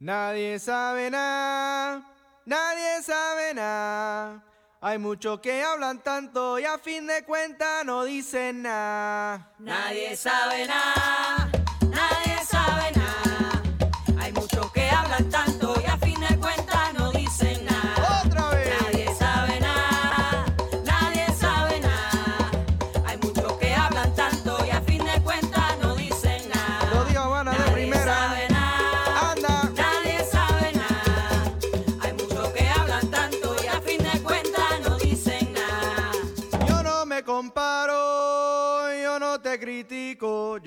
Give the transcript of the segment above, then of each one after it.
Nadie sabe nada, nadie sabe nada. Hay muchos que hablan tanto y a fin de cuentas no dicen nada. Nadie sabe nada, nadie sabe nada. Hay muchos que hablan tanto y a fin de cuentas no dicen nada.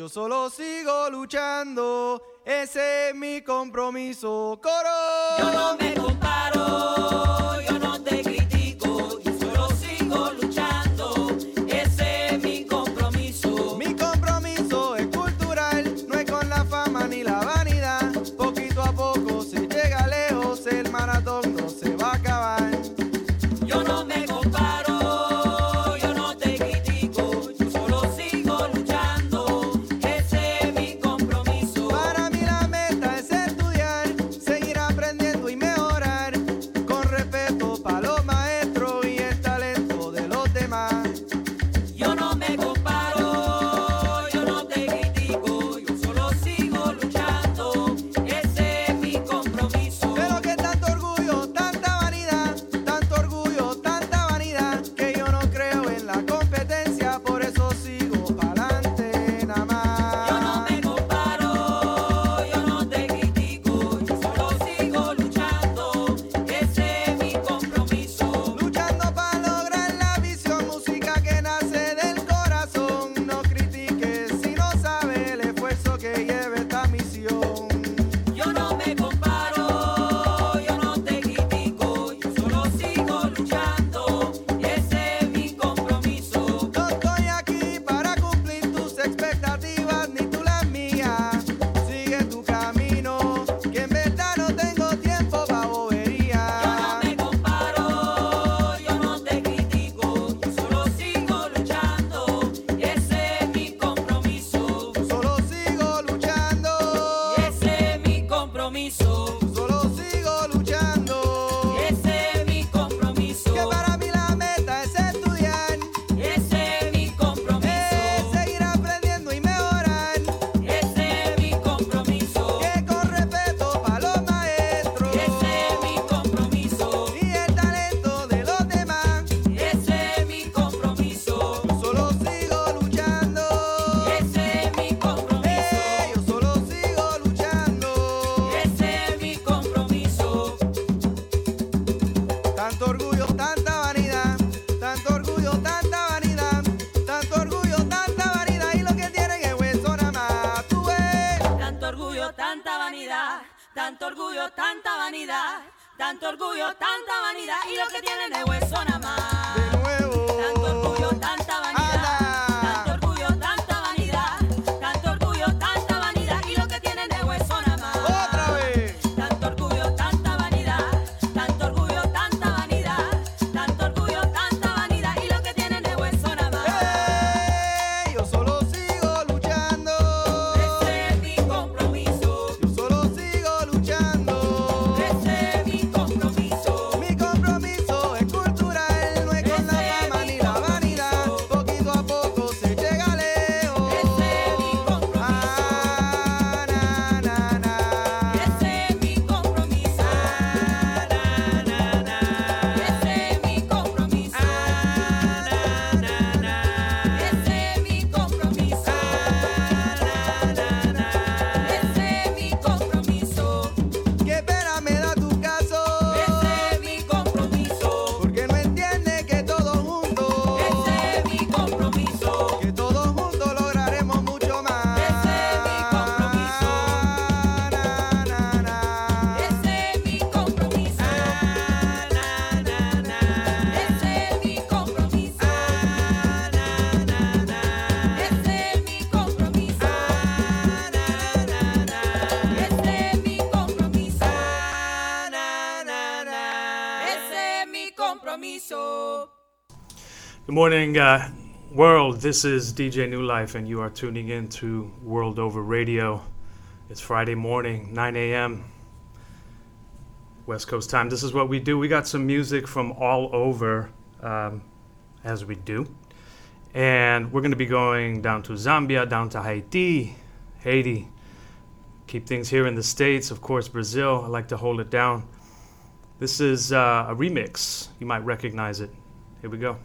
Yo solo sigo luchando, ese es mi compromiso, coro. Yo no me comparo, yo no te critico, yo solo sigo luchando. morning, uh, world. This is DJ New Life, and you are tuning in to World Over Radio. It's Friday morning, 9 a.m. West Coast time. This is what we do. We got some music from all over, um, as we do. And we're going to be going down to Zambia, down to Haiti, Haiti. Keep things here in the States, of course, Brazil. I like to hold it down. This is uh, a remix. You might recognize it. Here we go.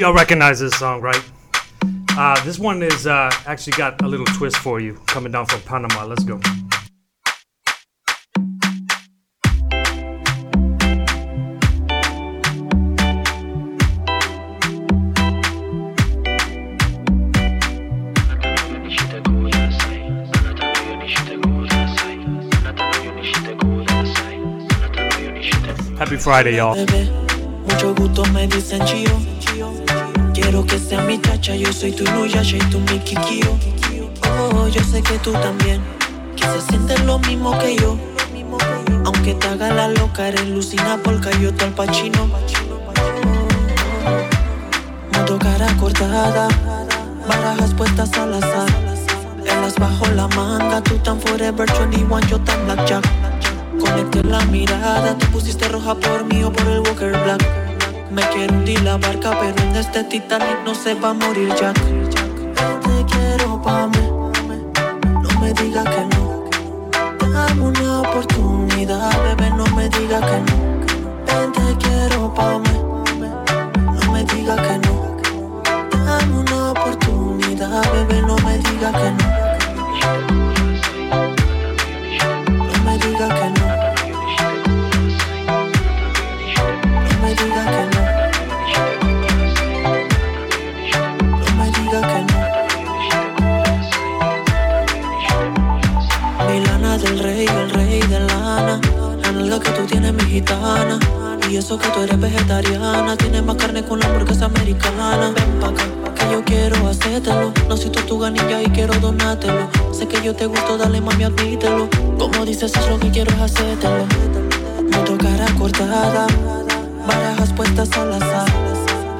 Y'all recognize this song, right? Uh, this one is uh, actually got a little twist for you coming down from Panama. Let's go. Happy Friday, y'all. Quiero que sea mi chacha, yo soy tu Nuyasha y tu mi Kikio. Oh, yo sé que tú también, quizás sientes lo mismo que yo. Aunque te haga la loca, eres Lucina Polka, yo tu al Pacino. Moto cara cortada, barajas puestas al azar. Elas bajo la manga, tú tan forever 21, yo tan blackjack. Conecté la mirada, tú pusiste roja por mí o por el Walker Black. Me quiero hundir la barca, pero en este Titanic no se va a morir Jack. Te quiero pa' mí, no me digas que no. Dame una oportunidad, bebé, no me digas que no. Ven, te quiero pa' mí, no me digas que no. Dame una oportunidad, bebé, no me digas que no. Y eso que tú eres vegetariana. Tienes más carne con la hamburguesa americana. Ven pa' que yo quiero hacértelo. No soy tu ganilla y quiero donártelo. Sé que yo te gusto, dale mami, admítelo. Como dices, es lo que quiero es hacértelo. Moto cara cortada, barajas puestas al azar.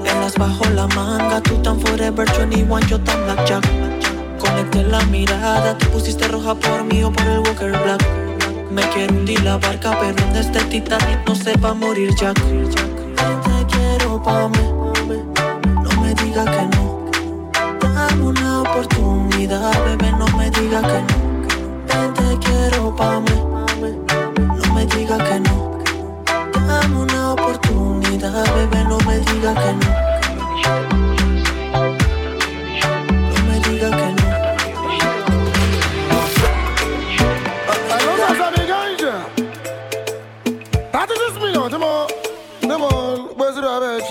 Elas bajo la manga, tú tan forever 21, yo tan blackjack. Conecté la mirada, tú pusiste roja por mí o por el Walker Black. Me quiero hundir la barca, pero en este Titanic no se va a morir Jack. Te quiero pa' mí, no me digas que no. Dame una oportunidad, bebé, no me digas que no. Te quiero pa' mí, no me digas que no. Dame una oportunidad, bebé, no me digas que. No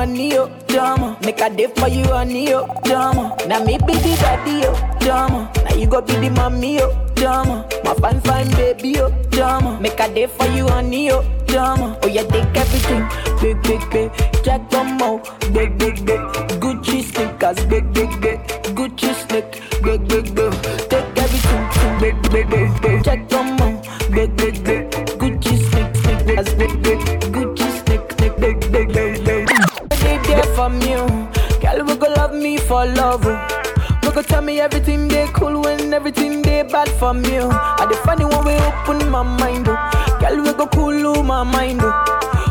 money, oh, drama. Make a day for you, honey, oh, drama. Now me be the daddy, oh, drama. Now you go be the mommy, oh, drama. My fine, fine, baby, oh, drama. Make a day for you, honey, oh, drama. Oh, yeah, take everything, big, big, big. Jack Domo, big, big, big. Gucci sneakers, big, big, big. Gucci sneak, big, big, big. Take everything, big, big, big, for love. We go tell me everything they cool when everything they bad from you. I the funny one we open my mind. Girl, we go cool my mind.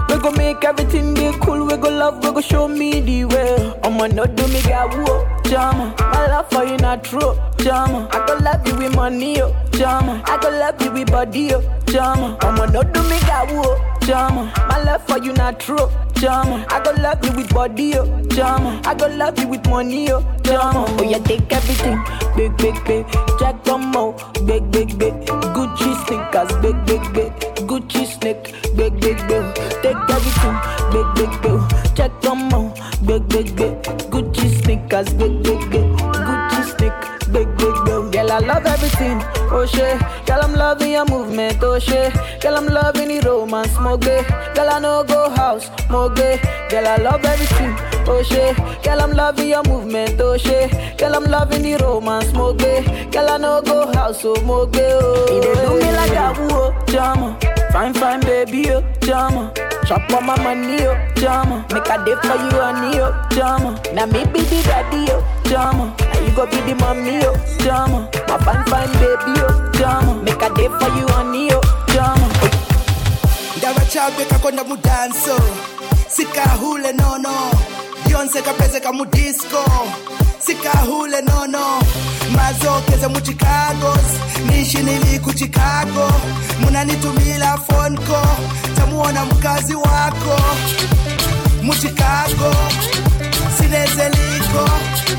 We go make everything be cool. Go love. We go show me the way. I'ma not do me got whoa, jama. My love for you not true, jama. I go love you with money, oh, jama. I go love you with body, oh, jama. I'ma not do me got whoa, jama. My love for you not true, jama. I go love you with body, oh, jama. I go love you with money, oh, jama. Oh yeah, take everything, big, big, big. Jack Domo, big, big, big. Gucci sneakers, big, big, big. Gucci snake, big, big, big. Take everything, big, big, big. Jack Domo, big, big, big. Gucci sneakers, big, big, Girl, I love everything, oh shit. Girl, I'm loving your movement, oh shit. Girl, I'm loving the romance, moge. Girl, I know go house, moge. Girl, I love everything, oh shit. Girl, I'm loving your movement, oh shit. Girl, I'm loving the romance, moge. Girl, I know go house, oh moge, oh. He dey do me like a woo, oh, jama. Fine, fine, baby, oh, jama. Chop on my money, oh, jama. Make a day for you, honey, oh, jama. Now me be the daddy, oh, jama. Go be the mommy, oh, jama. My fine, fine, baby, oh, jama. Make a day for you, honey, oh, jama. ndavachabwe kakonda mudanso sikahule nono byonse kapezeka mudisco sikahule nono mazokeze muchicagos nishi nili ku chicago. Munanitumila fonco tamuona mkazi wako Chicago.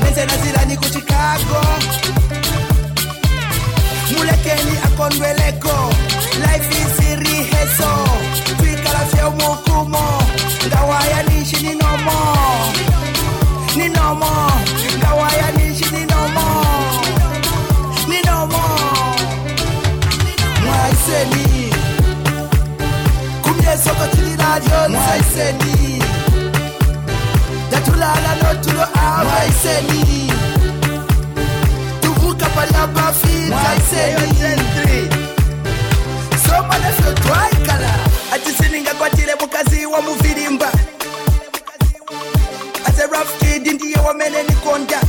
Nezena zilani ku Chicago. Mulekeni akondweleko. Life is riheso twikala fya umukumo ngawaya nishi ninomo ninomo ngawaya nishi ninomo ninomo mwaiseni. Kumyesoko chililalyonse mwaiseni datulala notulo amaiseni tuvuka palabafitaiseni somanafyo twaikala atisiningakwatile mukazi wa muvilimba ate rafkid ndiye wamene nikonda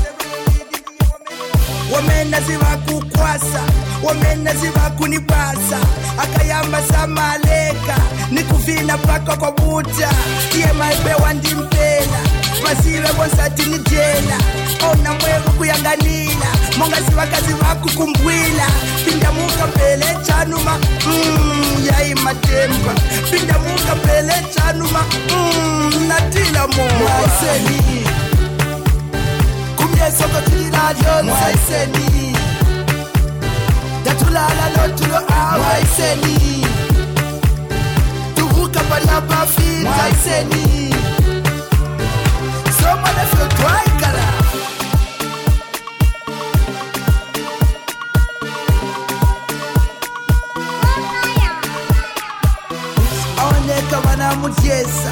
wamene zivakukwasa wamene zivakunibasa akayamba samaleka nikuvina paka kwa buta. Iye maibewa ndimpela masive konsati ni ona mweko kuyanganila. Mongasi vakazi vakukumbwila pindamuka mbele chanuma. Mm, yayi matemba. Pindamuka mbele chanuma. Mm, natila moaiseni kumyesokotilila lyonseiseni datulala lotulo awaiseni tuvuka panapafinzaiseni aoneka vanamudyesa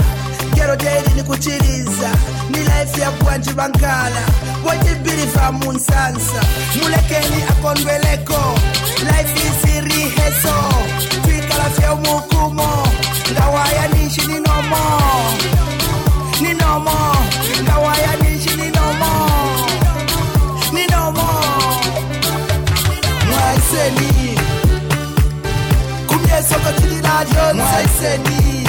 kero daily ni life ya bwanji bankala. Wojibbiliva munsansa mulekeni akondweleko life isiriheso twikala fya umukumo ngawaya nishi ninomo ninomo ngawaya nishi ninomo ninomo mwaiseni kumyesoko tililalo mwaiseni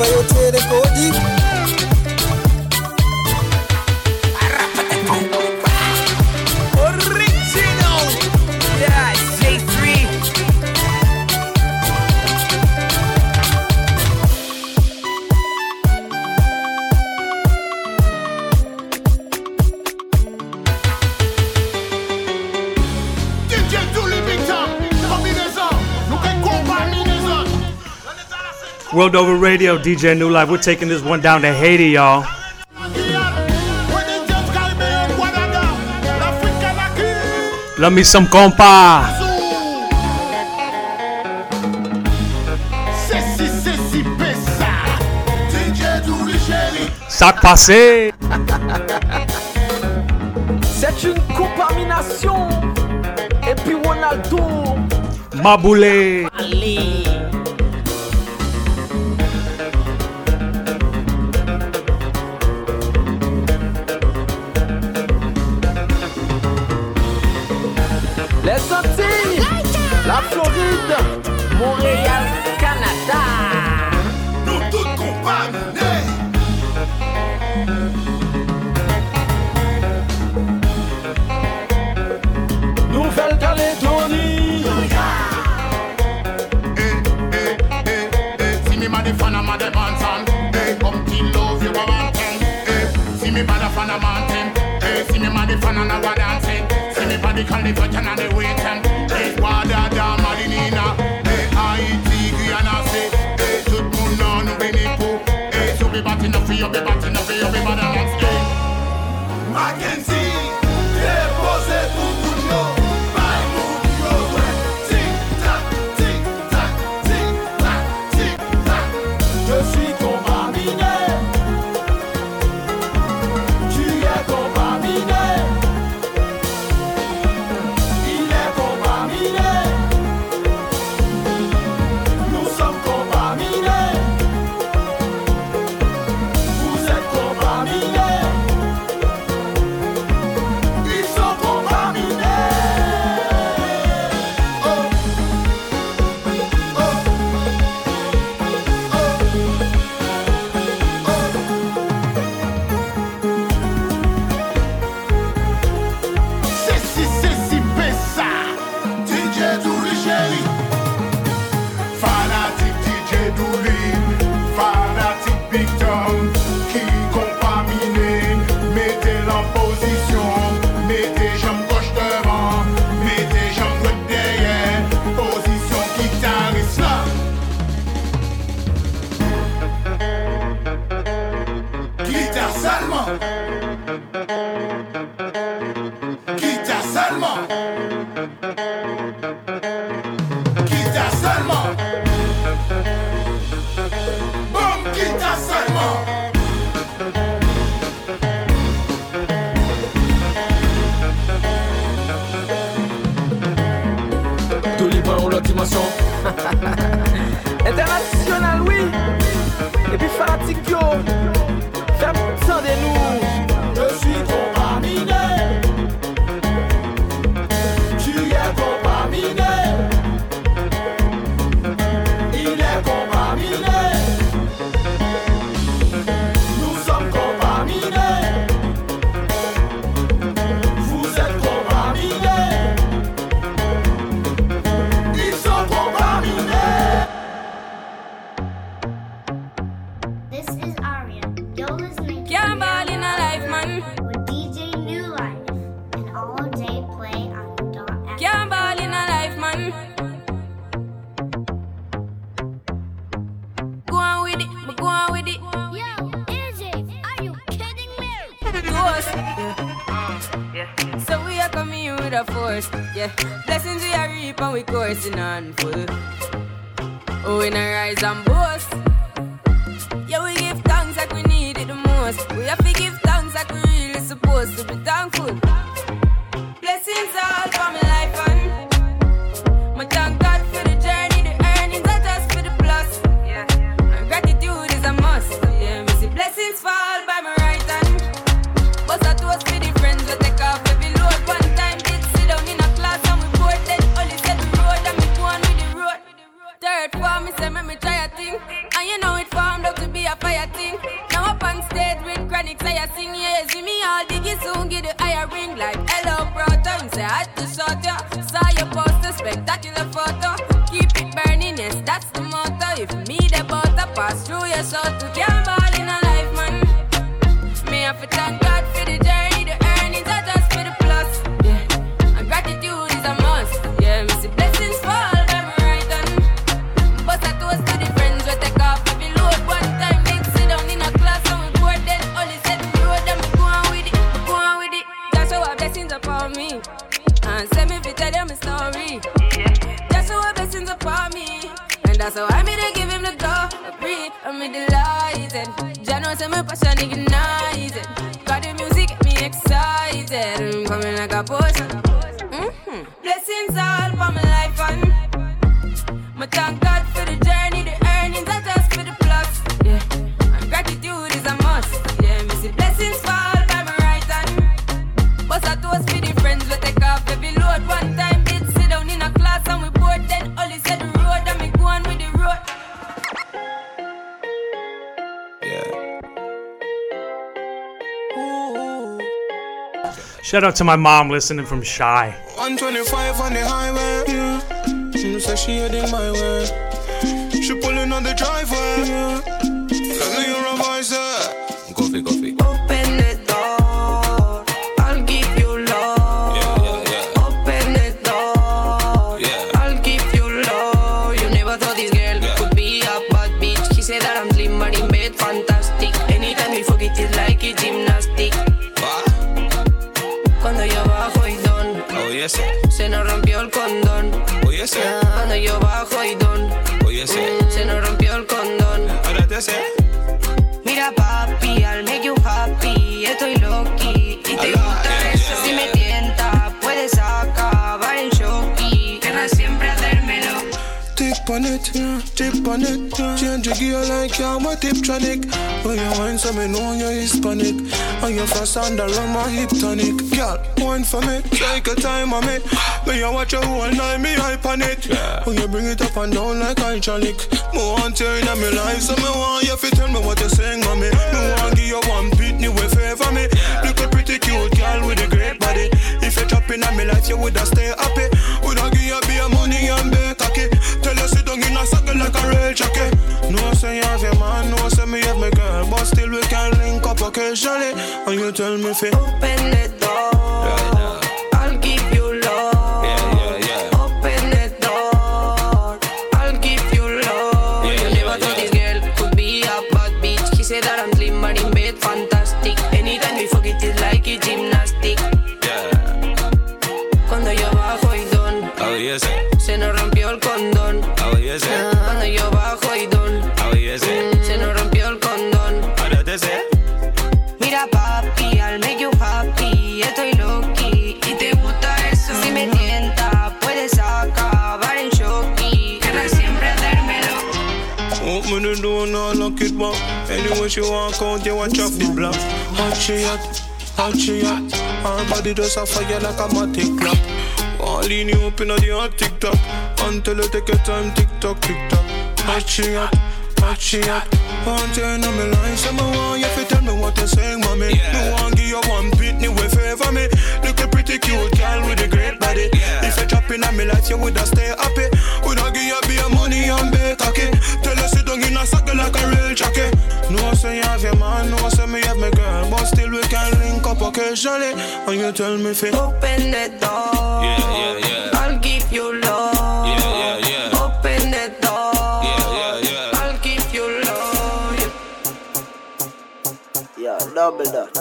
waimba yote rekodi World Over Radio, DJ New Life. We're taking this one down to Haiti, y'all. Love me some compa. Ceci, ceci, pesa. DJ Dooley chéri. Sac passé. C'est une contamination. Et puis Ronaldo. Maboulé. Allez. a thing. Now up on stage with chronic, say I sing, yeah, see me all diggy soon, get the Shout out to my mom listening from Shy. 125 on the highway. Yeah. She said she heading my way. She pulling on the driveway. Yeah. Like you're my tiptronic. When you wine so me know you're Hispanic. And your fast underarm my hip tonic Girl, wine for me, take a time on me. Me I watch you all night, me hype on it. When you bring it up and down like hydraulic. More on you in my life, so me want you fi tell me what you saying, on me. Me want give you one beat, new way favor me. Look a pretty cute girl with a great body. If you drop in me life, you woulda stay tell me fi Open it. she walk out, you watch off the block. Hot she hot, hot she hot. Her body does a fire like a matic clock. All in you up inna the hot TikTok. Until you take your time, TikTok, TikTok. Hot she hot, hot she hot. Won't turn me line, so me usually when you tell me fi open the door. Yeah, yeah, yeah. I'll give you love. Yeah, yeah, yeah. Open the door. Yeah, yeah, yeah. I'll give you love. Yeah, double dutch.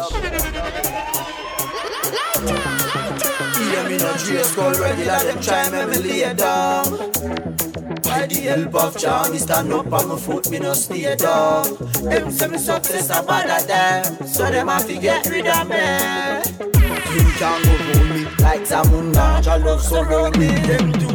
Yeah, me no dress go regular, them try me lay down by the help of Jah. Me stand up on my foot, me no stay down. Them say me success a bad at them, so them have to get rid of me. You can't go hold me like Zamunda. Jah love surround me, them do?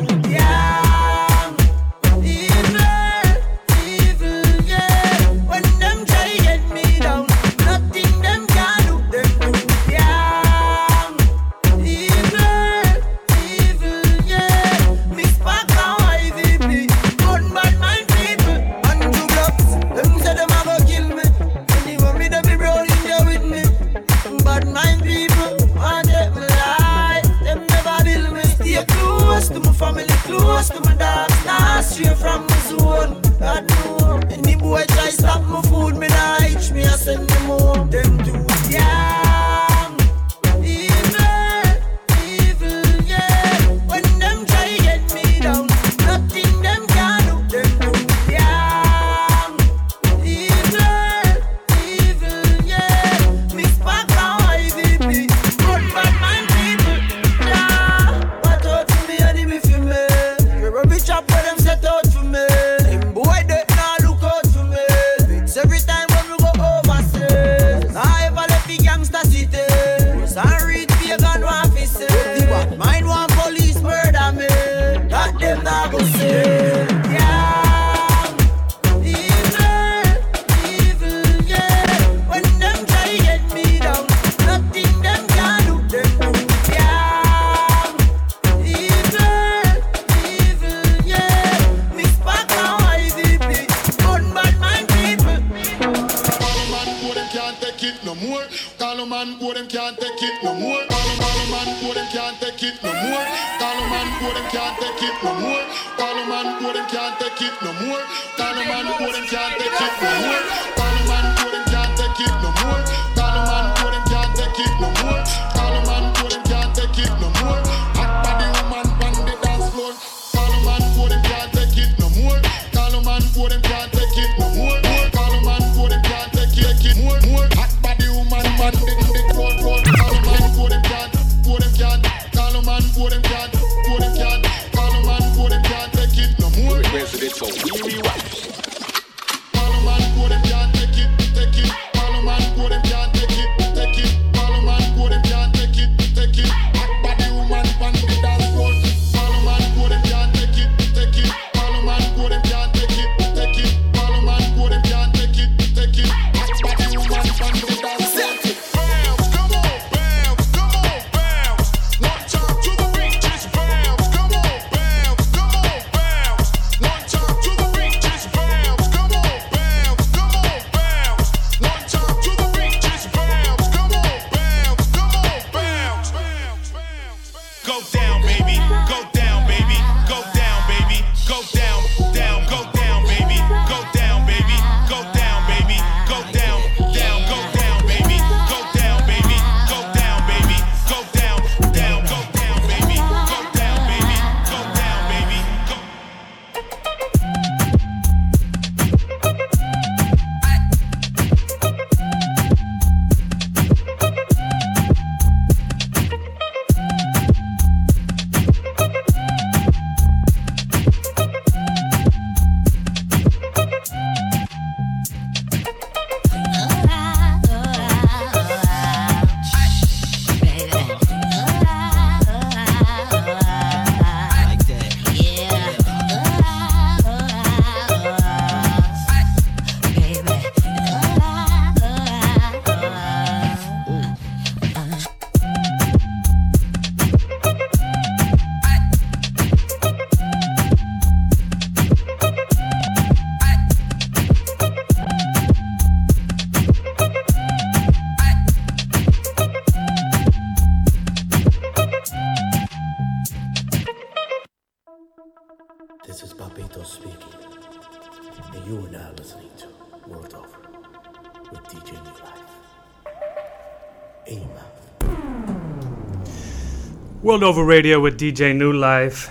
Over Radio with DJ New Life.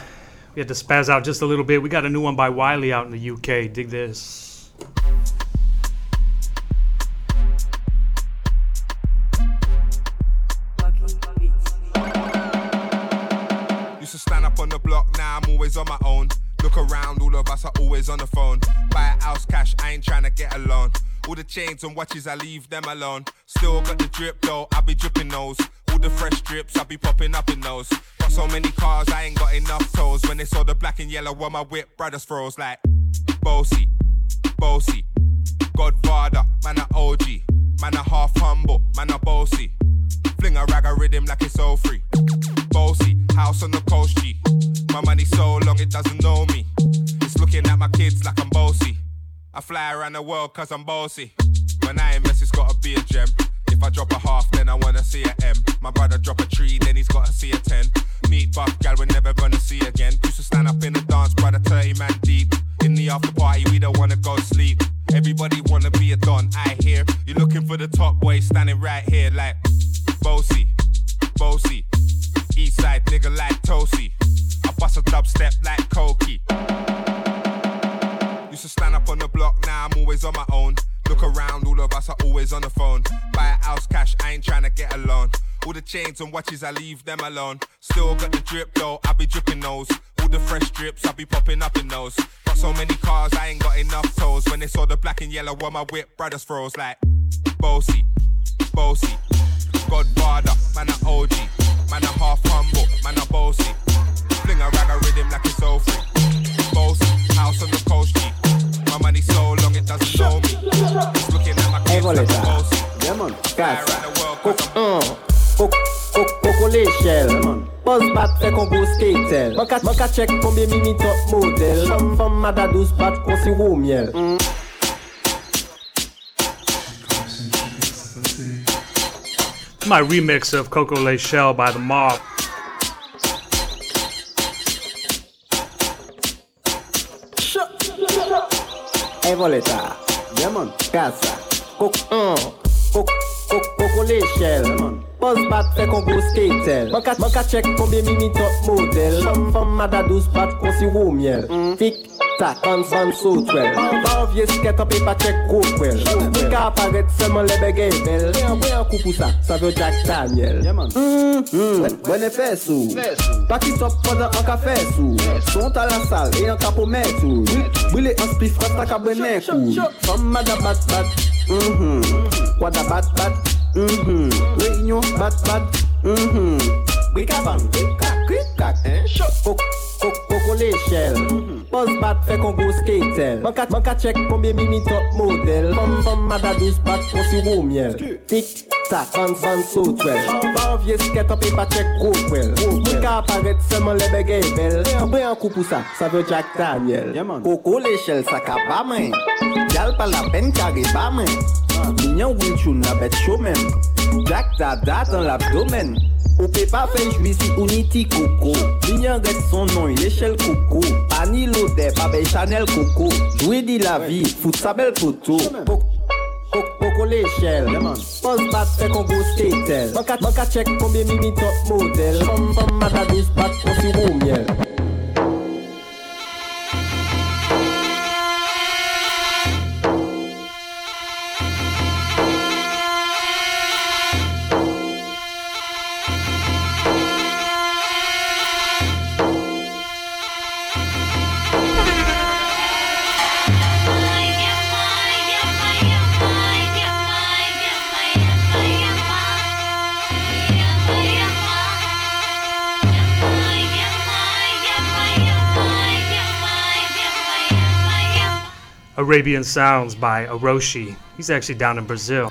We had to spaz out just a little bit. We got a new one by Wiley out in the UK. Dig this. Used to stand up on the block, now I'm always on my own. Look around, all of us are always on the phone. Buy a house cash, I ain't trying to get a loan. All the chains and watches, I leave them alone. Still got the drip though, I be dripping those. The fresh drips, I be popping up in those. Got so many cars, I ain't got enough toes. When they saw the black and yellow on my whip, brothers froze like Bossy, Bossy, Godfather, man a OG, man a half humble, man a bossy. Fling a rag a rhythm like it's all free. Bossy, house on the coast G. My money so long it doesn't know me. It's looking at my kids like I'm bossy. I fly around the world cause I'm bossy. When I invest, it's gotta be a gem. If I drop a half, then I wanna see a M. My brother drop a tree, then he's gotta see a 10. Meet buff gal, we're never gonna see again. Used to stand up in the dance, brother 30 man deep. In the after party, we don't wanna go sleep. Everybody wanna be a don, I hear. You're looking for the top boy standing right here like Bossy, Bossy. East side nigga like Toasty. I bust a dubstep like Koki. Used to stand up on the block, now I'm always on my own. Look around, all of us are always on the phone. Buy a house cash, I ain't trying to get a loan. All the chains and watches, I leave them alone. Still got the drip though, I be dripping those. All the fresh drips, I be popping up in those. Got so many cars, I ain't got enough toes. When they saw the black and yellow on my whip, brothers froze like Bossy, Bossy, Godfather, man a OG, man a half humble, man a bossy. Fling a rag a rhythm like it's all free. Bossy, house on the coast G. My money so long it doesn't know me. It's looking at my kids like Voleta. I'm bossy. Demon, casa. Coco l'échelle. Pose bat fait qu'on go skatel. Manka manka check combien mini top model. Femme femme mada douce bat qu'on si roux miel. Mm. My remix of Coco Le Shell by The Mob. Evoleta, Yaman, Kasa, Kok an, Kok, Kok, Koko lechel, Poz bat fe kon gwo skatel, Mwen ka chek konbyen mimi top model, Fom, fom, mada douz bat konsi wou miel, mm. Fik, tak, an san sou twel. Ba vie siket an pa chek kou kwel. Mwen ka aparet seman lebe gen bel. Mwen an kou pou sa, sa ve Jack Daniel. Mm, mm, mwen e Pa ki an ka Son ta la sal, e an ka pou Bwile an spi bat bat. Mm-hmm. Kwa da bat bat. Mm-hmm. Bat bat. Mm-hmm. Brika brika, Koko le shell Boz bat fe kongo skater Banka chek konbyen mimi top model. Fom fom madadouz bat konsi wou miel. Tik tak, ban ban so twel Ban vie sket api pa chek kokwel Mwen ka aparet seman lebe gey bel. Anbe an kou pou sa, sa ve Jack Daniel. Koko le shell sa ka ba men. Yal pa la pen kare ba men. Mignon winchoun na bet showmen Jack dada dan l'abdomen. Ou pe pa fe jwizi ou niti koko. Mignon ret son nan l'echel koko Ani lode pa be chanel koko Jwi di la vi, fout sa bel koto Poko l'echel Pos bat fe kon go skater Banka chek konbyen mimi top model Fom fom mata dis bat konsi romiel Arabian Sounds by Orochi. He's actually down in Brazil.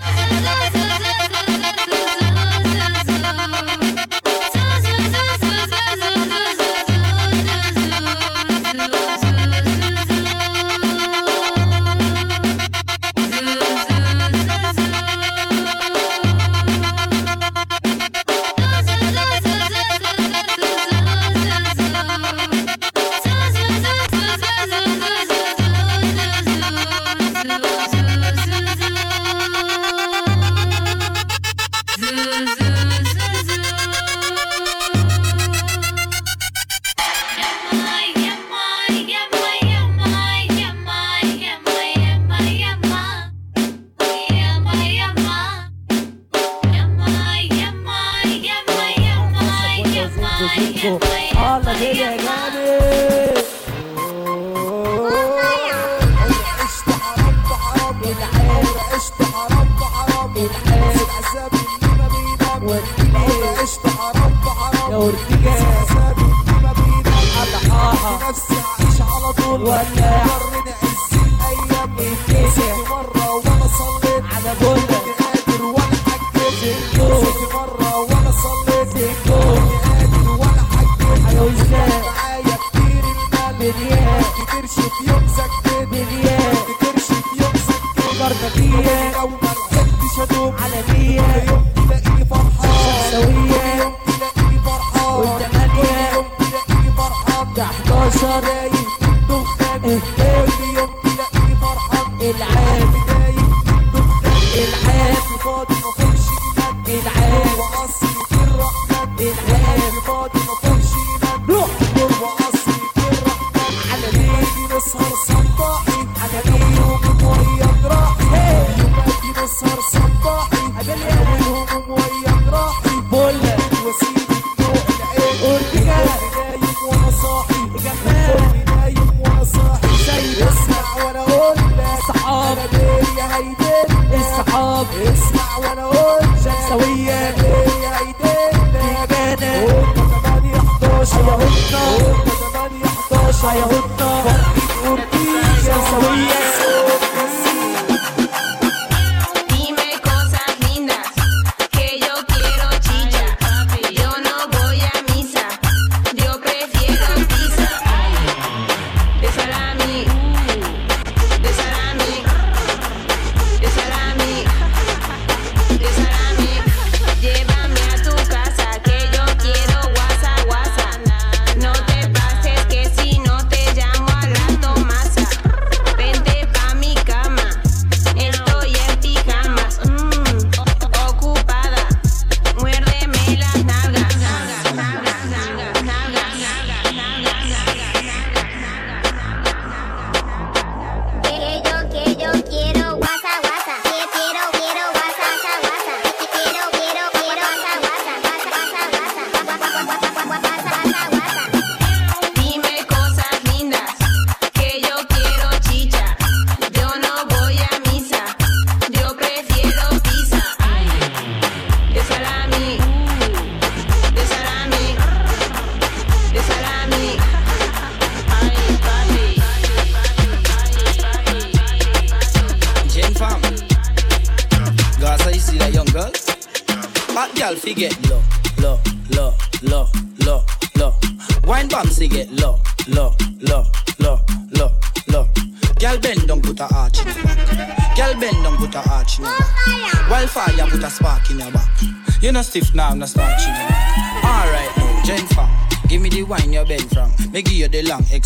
só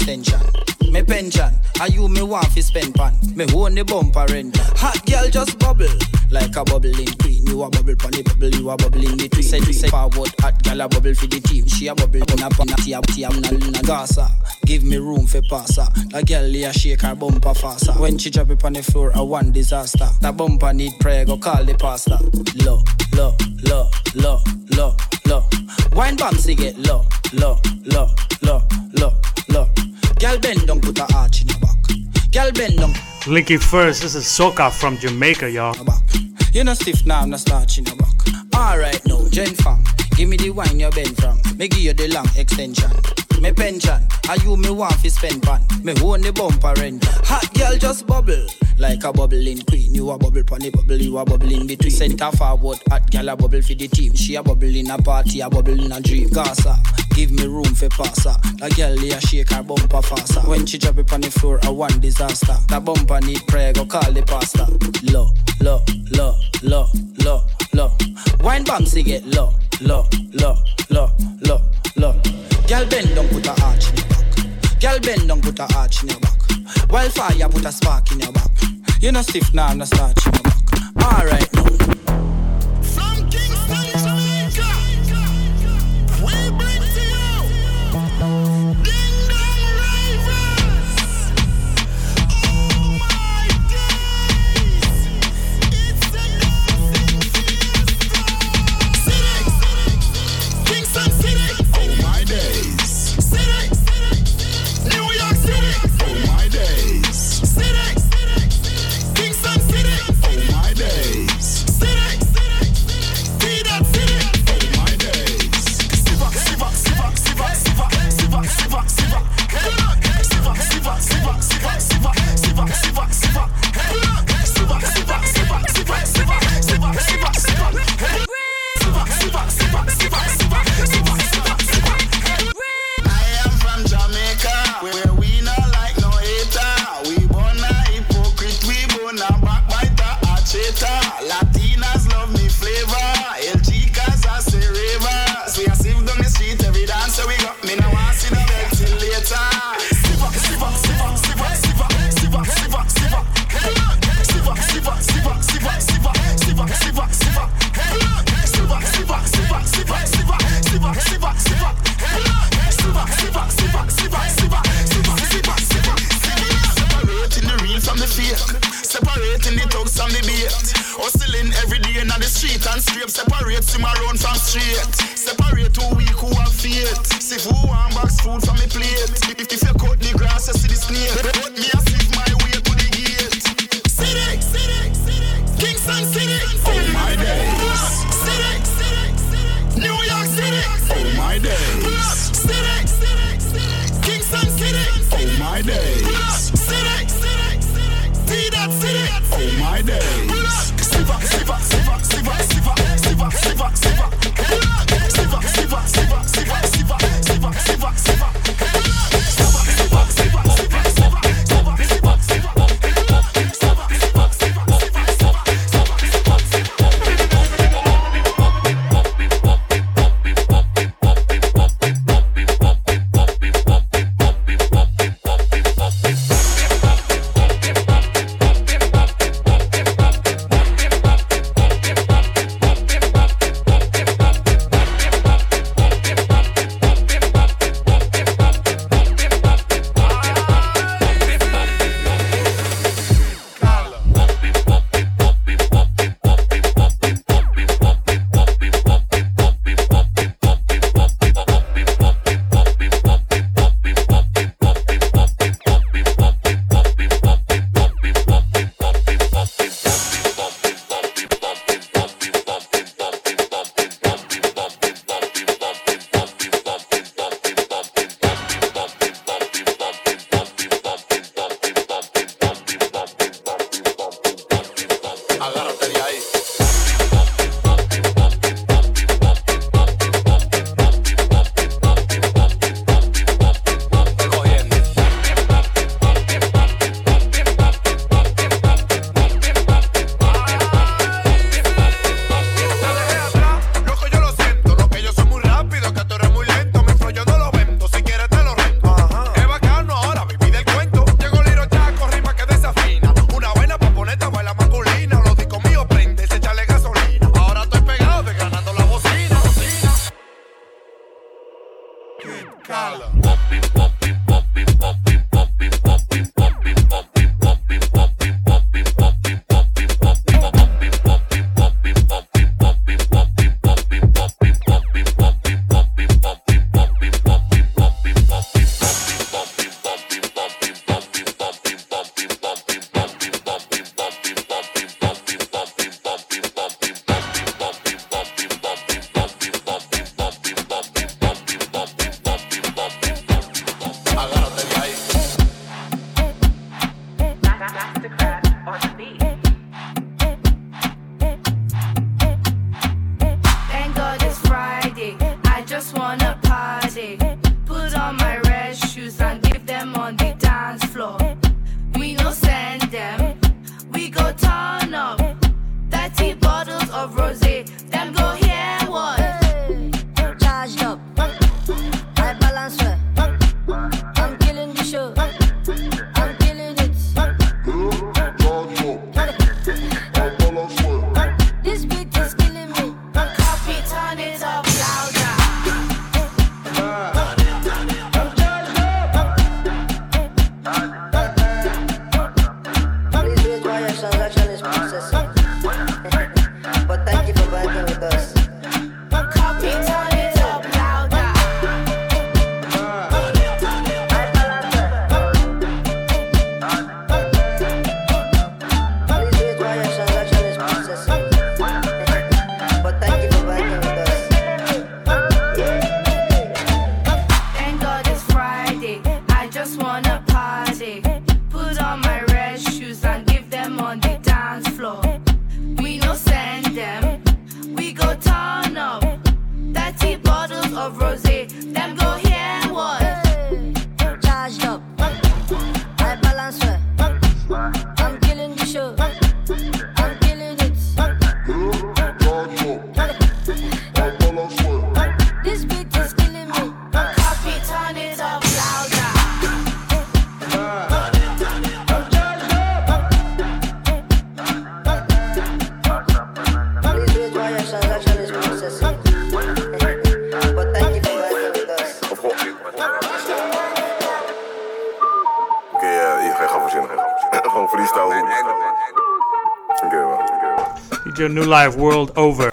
extension. Me pension, are you me want fi spend pan? Me own the bumper rent. Hot girl just bubble like a bubbling queen. You a bubble pon the bubble, you a bubble in between. Send send forward, hot girl a bubble for the team. She a bubble pon a pon a tia tia na na. Give me room for passer. The girl here shake her bumper faster. When she drop it on the floor, a one disaster. The bumper need prayer, go call the pastor. Low, low, low, low, low, low. Wine bouncy get low, low, down. Linky first, this is Soca from Jamaica, y'all. You no stiff now, no starch in your back. Alright now, Jen fam. Give me the wine you bend from. Me give you the long extension. Me pension, are you me want fi spend pan? Me own the bumper rent. Hot girl just bubble like a bubbling queen. You a bubble pon the bubble, you a bubble in between. Center forward, hot girl a bubble for the team. She a bubble in a party, a bubble in a dream. Gaza, give me room for passer. The girl here shake her bumper faster. When she drop it on the floor, a one disaster. The bumper need prayer, go call the pastor. Low, low, low, low, low, low. Wine bouncy get low, low, low, low, low, low. Girl bend down, put a arch in your back. Girl bend down, put a arch in your back. Wildfire, put a spark in your back. You no stiff now, no starch in your back. Alright new life world over.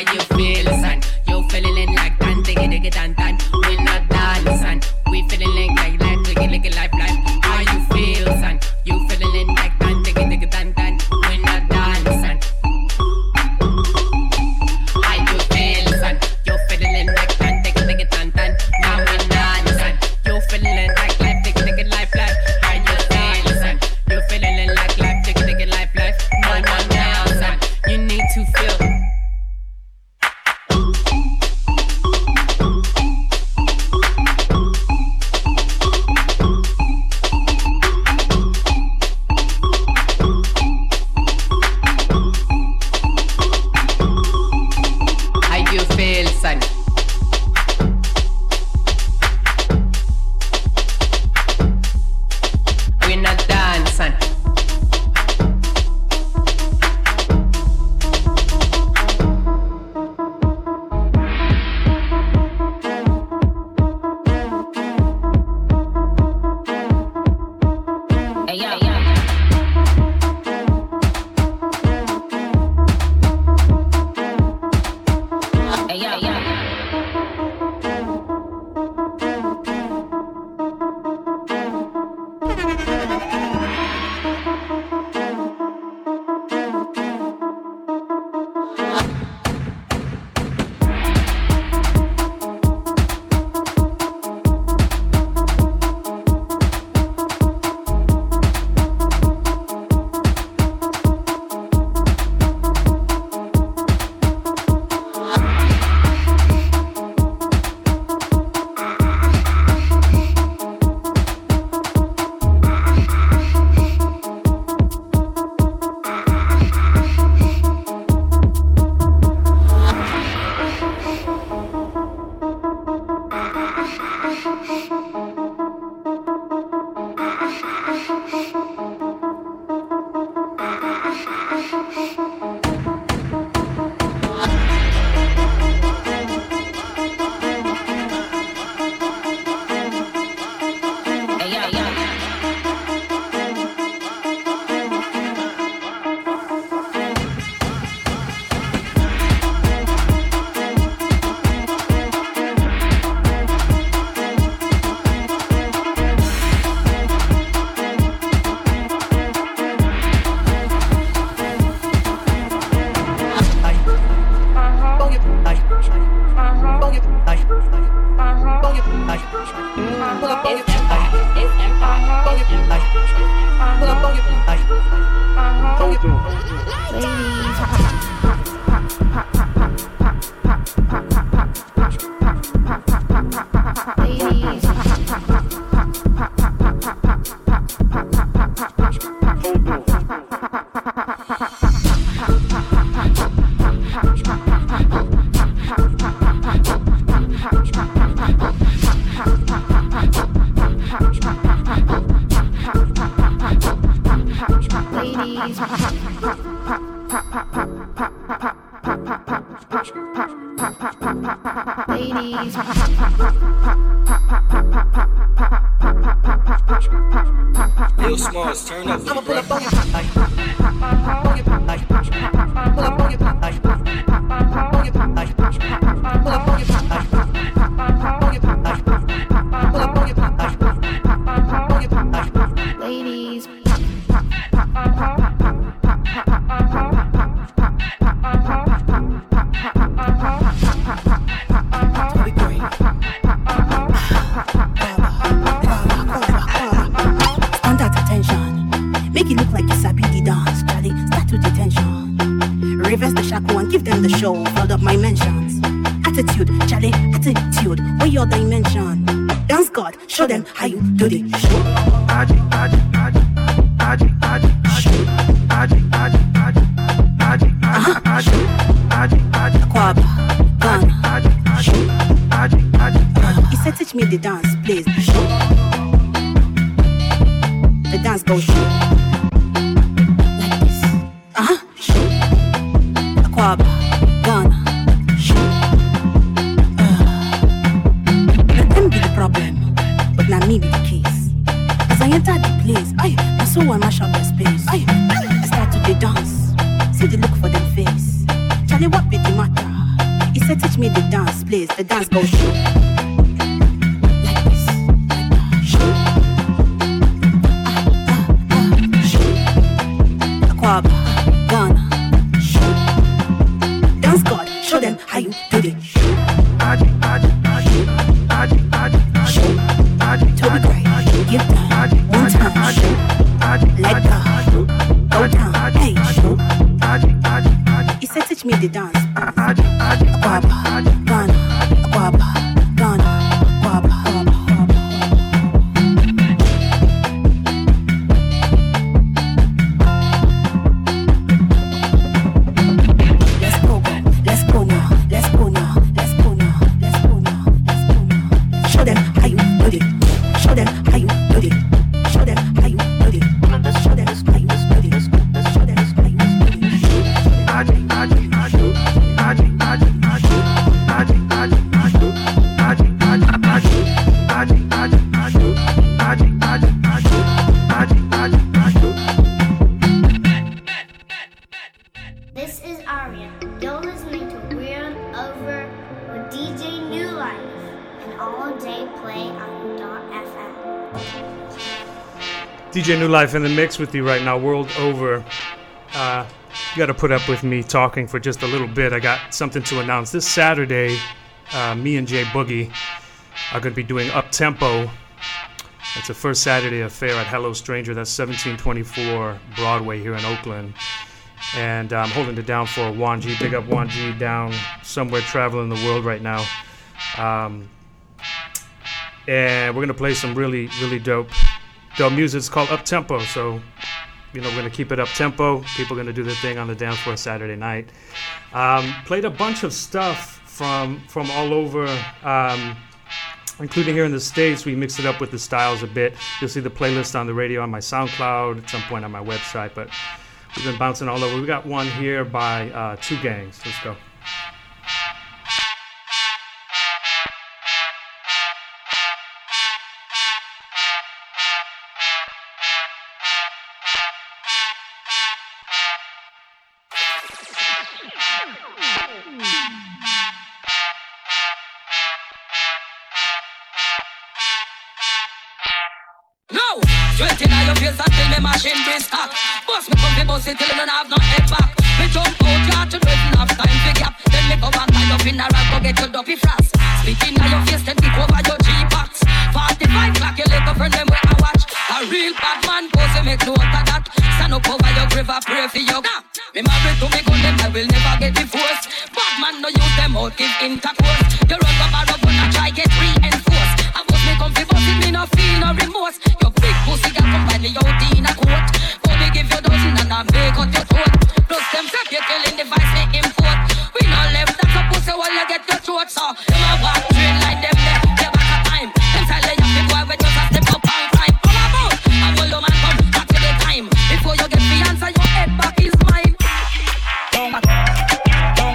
You feel, show them how you DJ New Life in the mix with you right now, world over. Uh, you got to put up with me talking for just a little bit. I got something to announce. This Saturday, uh, me and Jay Boogie are going to be doing Up Tempo. It's the first Saturday affair at Hello Stranger. That's 1724 Broadway here in Oakland. And I'm holding it down for G. Big up G down somewhere traveling the world right now. Um, and we're gonna play some really, really dope, dope music. It's called Up Tempo. So, you know, we're gonna keep it up tempo. People are gonna do their thing on the dance floor Saturday night. Um, played a bunch of stuff from from all over. Um, including here in the states we mixed it up with the styles a bit you'll see the playlist on the radio on my soundcloud at some point on my website but we've been bouncing all over we got one here by uh, two gangs let's go straight in your face until me machine stuck. Bust me fi bust it till me don't have no head back. Me jump out yard to waiting have time fi gap. Then me go and tie up a rag go get your duffy frost. Spit in your face then kick over your G-packs. 45 clock your little friend them where I watch. A real bad man pose make note of that. Stand up over your grave and pray for your nah. Me married to me gun them I will never get divorced. Bad man no use them out give intercourse. You run up a rub and try get reinforced. I bust me bust it me no feel no remorse. I a company out in a court. For give you dozen and I make your throat. Plus them say you killing device they import. We no left that a pussy while you get your throat. So them a walk train like them there. They back a time. Them tell you happy boy just a step up on time. Come about, I will man come the time. Before you get the answer, your head back is mine. Don't matter, don't.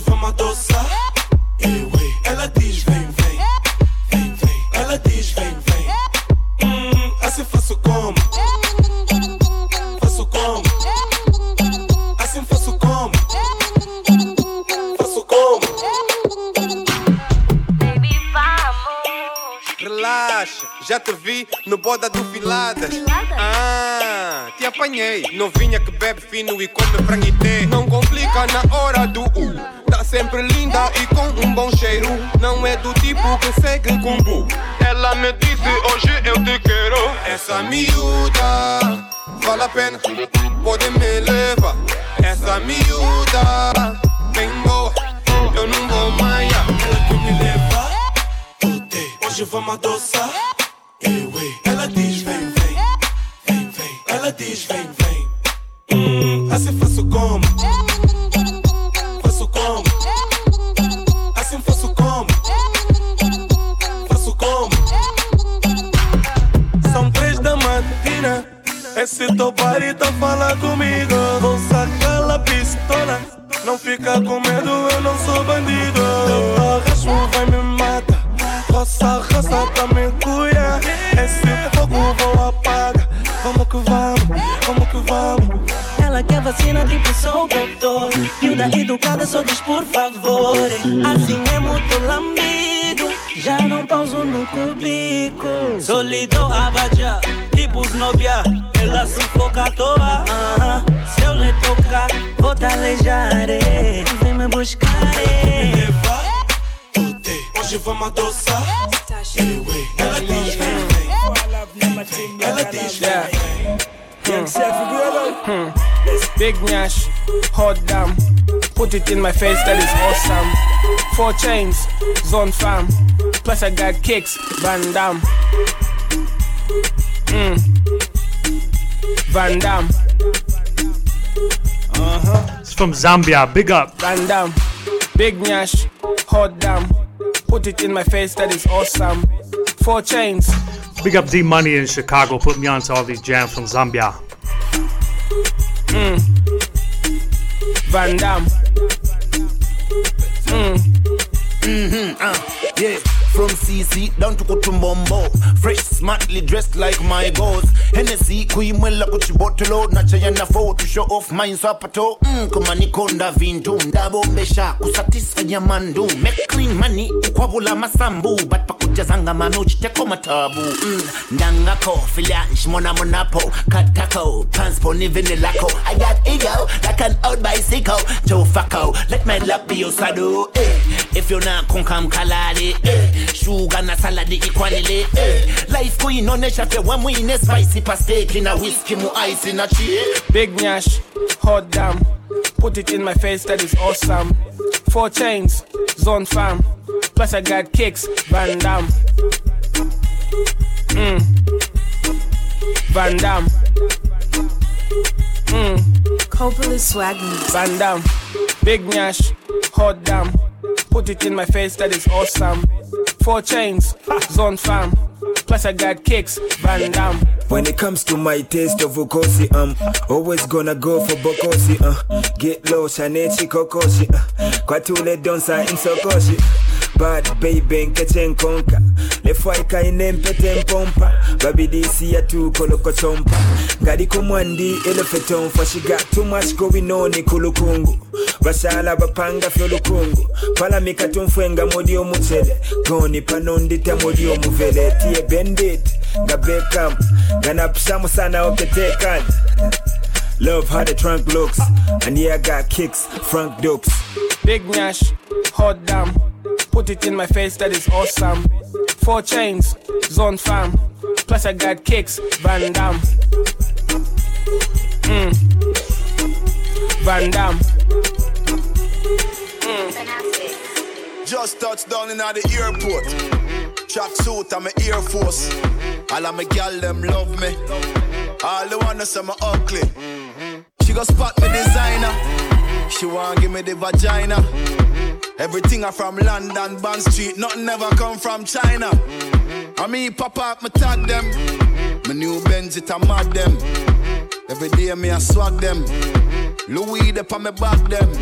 Vamos adoçar. Eu, ei. Ela diz vem, vem, vem, vem. Ela diz vem, vem. Hum, assim faço como? Faço como? Assim faço como? Faço como? Relaxa, já te vi no boda do Filadas. Ah, te apanhei. Novinha que bebe fino e come franguité. Não complica na hora do U. Tá sempre linda e com um bom cheiro. Não é do tipo que segue com bu. Ela me disse hoje eu te quero. Essa miúda vale a pena, pode me levar. Essa miúda bem boa, eu não vou mais. Ela quer me levar, odeio. Hoje vamos adoçar. Eu. Ela diz vem, vem, vem, vem. Ela diz vem, vem. Hum, assim faço como? Esse teu parita fala comigo. Vou sacar a pistola. Não fica com medo, eu não sou bandido. Teu arrasmo vai me matar. Roça, roça pra me cuidar. Esse fogo vou apagar. Vamos que vamos, vamos que vamos. Ela quer vacina tipo sou doutor Miúda educada só diz por favor Assim é muito lambido Já não pauso no cubico Solidão abadia, tipo snobia Ela sufoca à toa ah, Se eu lhe tocar, vou te aleijar. Vem me buscar eh. Hoje vamos adoçar. Eu, ei. Ela diz vem, vem. Ela diz vem, vem. Hmm. Big Nash, hot damn. Put it in my face, that is awesome. Four chains, zone fam. Plus I got kicks, Van Damme. Mm. Van Damme. Uh huh. It's from Zambia. Big up. Van Damme. Big Nash, hot damn. Put it in my face, that is awesome. Four chains. Big up D Money in Chicago. Put me onto all these jams from Zambia. Mm. Van Damme. Mm. Mm-hmm, uh, yeah. From CC down to Kutumbombo. Fresh, smartly dressed like my boss Hennessy, kuimwela kuchibotolo Nachaya na fo to show off mine swapato mm, Kuma nikonda vintu. Ndabombesha kusatisa nyamandu. Make clean money, ukwabula masambu. But pakujazanga mami uchiteko matabu mm, Ndangako, filiansh, mona monapo Katako, pants poni vinilako I got ego, like an old bicycle Joe Facco, let my love be your saddle eh. If you're not konkam kalale eh. Sugar na saladi ikwalile eh. Life kuinonesha fe wamwine spicy pa steak na whiskey mu ice na chi Big Nash, hot damn. Put it in my face, that is awesome. Four chains, zone fam. Plus I got kicks, Van Damme. Mm. Van Damme. Mm. Coppola swag mix. Van Damme. Big Nash, hot damn. Put it in my face, that is awesome. Four chains, zone fam. Plus I got kicks, Van Damme. When it comes to my taste of ukosi, I'm always gonna go for bokosi, uh, get low, shanechi kokoshi, uh, kwatule donsa insokoshi. Bad baby nkeche nkonka lefaika inempete mpompa babidisi ya tu kolokochompa ngaliko mwandi she got too much going on ikulukungu bashala bapanga fyolukungu palamika tumfwenga modi omuchele goni pano ndita modi omuvele tiye bendit nga bekam nga napishamu sana oketekana Love how the trunk looks, and yeah, I got kicks, Frank Dukes. Big Nash, hot damn. Put it in my face, that is awesome. Four chains, zone fam. Plus I got kicks, Van Damme. Mm. Van Damme. Just touched down in at the airport. Track suit, I'm a Air Force. All of my gal them love me. All the wanna say me ugly. She go spot me designer. She want give me the vagina. Everything I from London, Bond Street. Nothing never come from China. I mean, pop up, me tag them. My new Benz, it a mad them. Every day me I swag them. Louis de on me back them.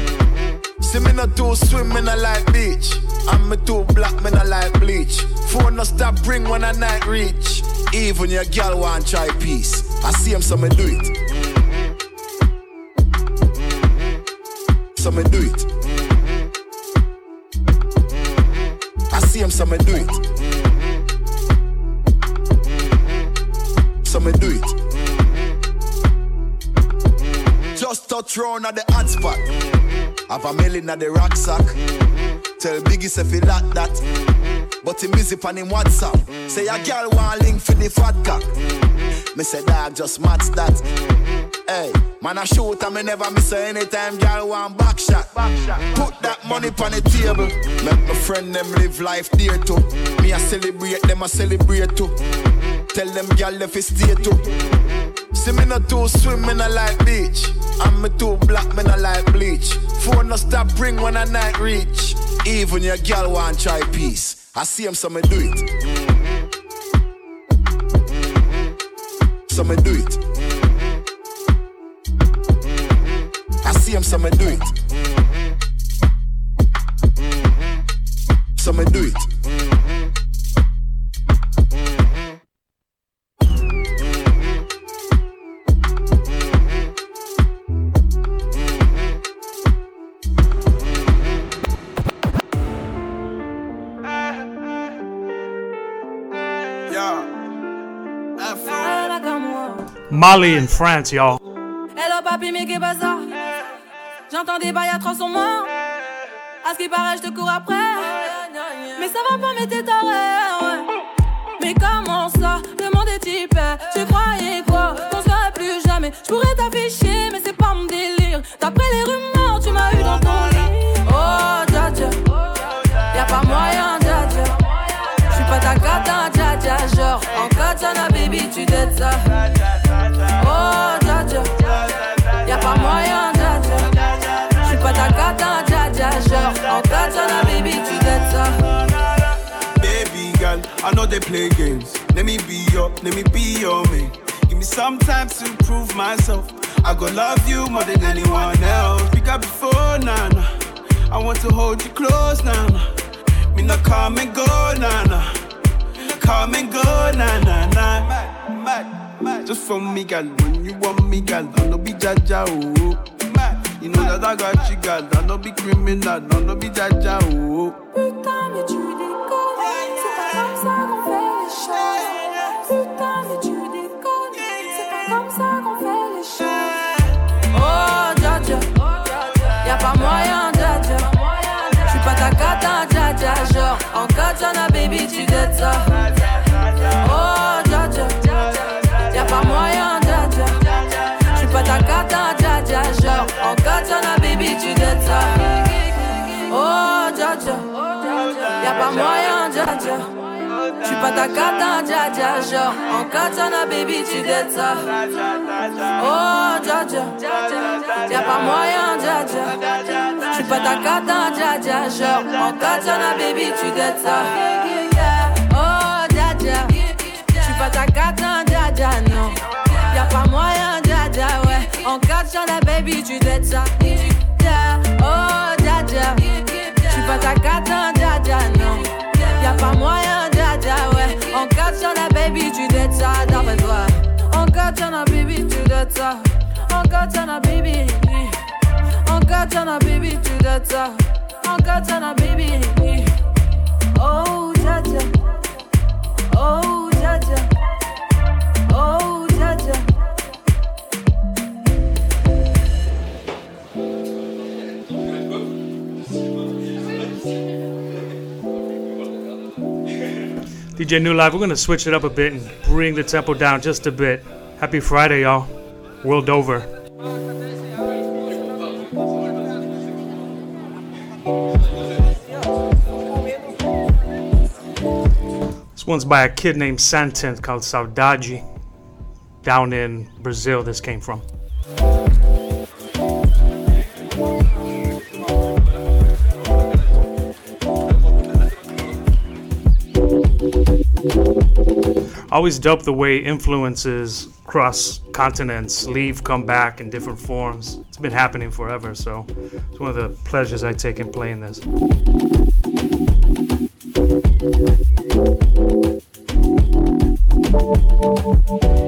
See me not too swim, me not like beach. And me too black, me not like bleach. Phone no stop bring when I night reach. Even your girl want try peace. I see him, so me do it. So me do it. I see him, so me do it. So me do it. Just touch round at the hot spot. Have a million at the rucksack. Tell Biggie say fi like that. But him busy on him WhatsApp. Say a girl want link for the fat cock. Me say dog just match that. Hey, man I shoot and me never miss her anytime girl want back shot. Put that money on the table. Make my friend them live life dear too. Me I celebrate them I celebrate too. Tell them girl if it's stay too. See me not too swim, me not like beach. And me too black, me not like bleach. Phone no stop ring when I night reach. Even your girl want try peace. I see him, so me do it. So me do it. I see him, so me do it. So me do it. Mali in France, y'all. Hello papi, mais qu'est pas ça J'entends des bails à 300 morts. À ce qui paraît, je te cours après. Mais ça va pas, mais t'es taré. ouais. Mais comment ça? Le monde est type. Tu croyais quoi? Qu'on serait plus jamais. Je pourrais t'afficher, mais c'est pas mon délire. D'après les rumeurs, tu m'as eu dans ton lit. Oh, dja dja. Y'a pas moyen, dja dja. J'suis pas ta cata, dja dja. Genre, en katana, baby, tu dettes ça. Ta cata, dja dja. Genre, en katana, baby, tu dettes ça. Baby girl, I know they play games. Let me be your, let me be your man. Give me some time to prove myself. I go love you more than anyone else. We got before, nah, nah. I want to hold you close, nah, nah. Me not come and go, nah, nah. Come and go, mad, mad. Just for me, girl. When you want me, girl, I no be jaja, oh. You know that I got you, girl. I no be criminal, no, no be jaja, oh. Putain, mais tu déconnes. C'est pas comme ça qu'on fait les choses. Putain, mais tu déconnes. C'est pas comme ça qu'on fait les choses. Oh, dja dja. Y'a pas moyen, dja dja. J'suis pas ta cata, dja dja. Genre, en katana, baby, tu dettes ça. Baby, tu ça. Oh, dja dja. Y'a pas moyen, dja dja. J'suis pas ta cata, dja dja. Genre, en katana, baby, tu ça. Oh, dja dja. Y'a pas moyen, dja dja. J'suis pas ta cata, dja dja. Genre, en katana, baby, tu ça. Oh, dja dja. J'suis pas ta cata, dja dja, non. Y'a pas moyen, dja dja, ouais. En katana, baby, tu. Oh, dja dja. J'suis pas ta cata, dja dja, non. Y'a pas moyen, dja dja, ouais. En katana, baby, tu dettes ça, d'après toi. En katana, baby, tu dettes ça. En katana, baby. En katana, baby, tu dettes ça. En katana, baby. Oh, DJ New Live, we're gonna switch it up a bit and bring the tempo down just a bit. Happy Friday, y'all. World over. This one's by a kid named Santin called Saudade. Down in Brazil, this came from. Always dope the way influences cross continents, leave, come back in different forms. It's been happening forever, so it's one of the pleasures I take in playing this. This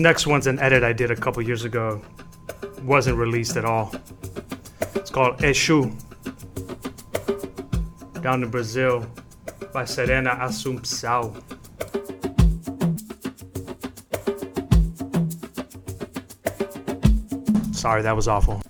next one's an edit I did a couple years ago. Wasn't released at all. It's called Exu. Down in Brazil by Serena Assumpção. Sorry, that was awful.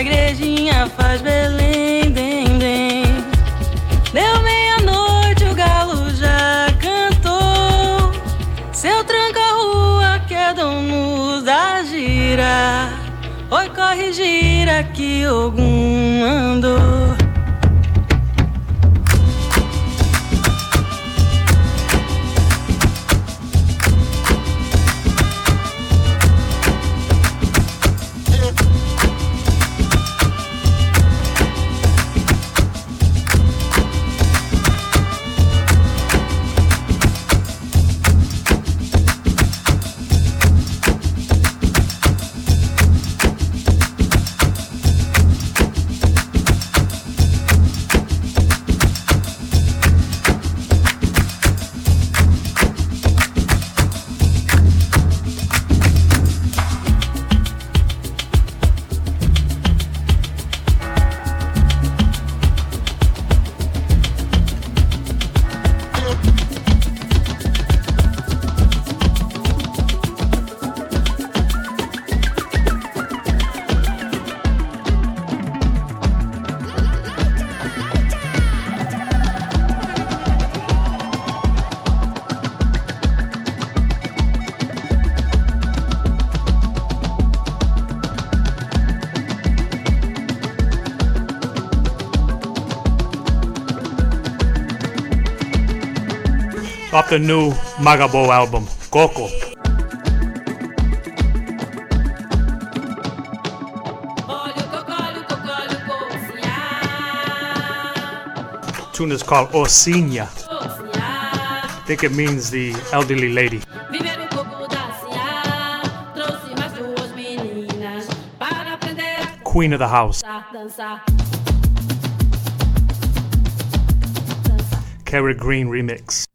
Da igrejinha faz Belém, dem, dem. Deu meia-noite, o galo já cantou. Seu tranca-rua que é dono da gira. Oi, corre, gira que Off the new Magabo album, Coco. Tune is called Osinha. I think it means the elderly lady. Queen of the house. Kerry Green remix.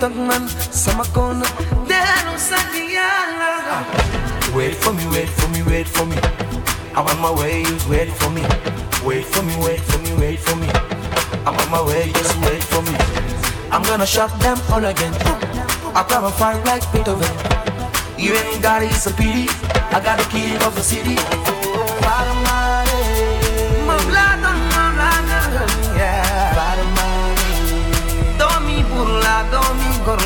stuntman, some corner. Wait for me, wait for me, wait for me. I'm on my way, just wait for me. Wait for me, wait for me, wait for me. I'm on my way, just wait for me. I'm gonna shock them all again. I grab a fight like Beethoven. You ain't got it, it's a pity. I got the key of the city.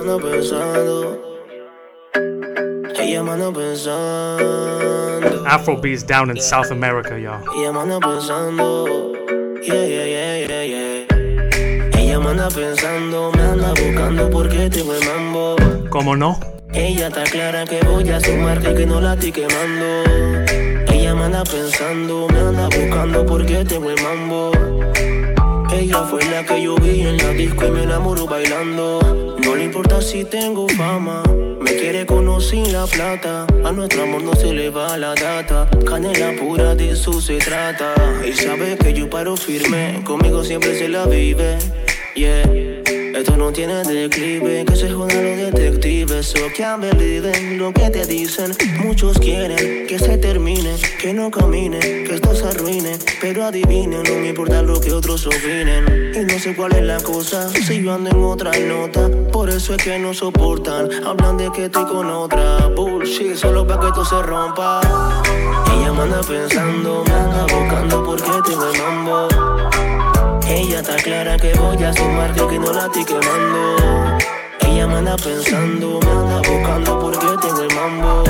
manda pensando. Ella manda pensando. Afrobeats down in yeah. South America, y'all. Ella manda pensando. Yeah, yeah, yeah, yeah, yeah. Ella manda pensando, me anda buscando porque tengo el mambo. ¿Cómo no? Ella está clara que voy a sumarte y que no la estoy quemando. Ella me anda pensando, me anda buscando porque tengo el mambo. Ella fue la que yo vi en la disco y me enamoró bailando. No le importa si tengo fama, me quiere conocer la plata. A nuestro amor no se le va la data. Canela pura de eso se trata. Y sabe que yo paro firme, conmigo siempre se la vive. Yeah. Esto no tiene declive, que se jodan los detectives. So can't believe lo que te dicen. Muchos quieren que se termine, que no camine, que esto se arruine. Pero adivinen, no me importa lo que otros opinen. Y no sé cuál es la cosa, si yo ando en otra nota. Por eso es que no soportan, hablan de que estoy con otra. Bullshit, solo para que esto se rompa. Ella me anda pensando, me anda buscando porque el mambo. Ella está clara que voy a su marca y que no la estoy quemando. Ella me anda pensando, me anda buscando porque tengo el mambo.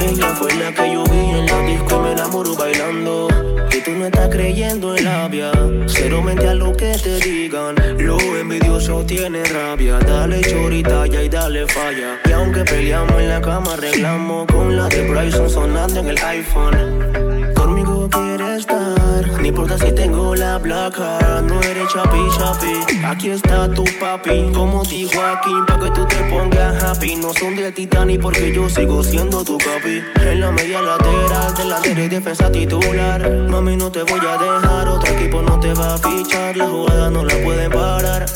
Ella fue la que yo vi en la disco y me enamoró bailando. Que tú no estás creyendo en labia, cero mente a lo que te digan. Lo envidioso tiene rabia, dale chorita ya y dale falla. Y aunque peleamos en la cama, arreglamos con la de Bryson sonando en el iPhone. No importa si tengo la placa, no eres chapi chapi. Aquí está tu papi, como dijo aquí, pa' que tú te pongas happy. No son de Titanic porque yo sigo siendo tu capi. En la media lateral, delantera y defensa titular. Mami, no te voy a dejar, otro equipo no te va a fichar. La jugada no la pueden parar.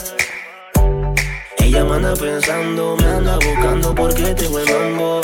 Ella me anda pensando, me anda buscando porque tengo el mambo.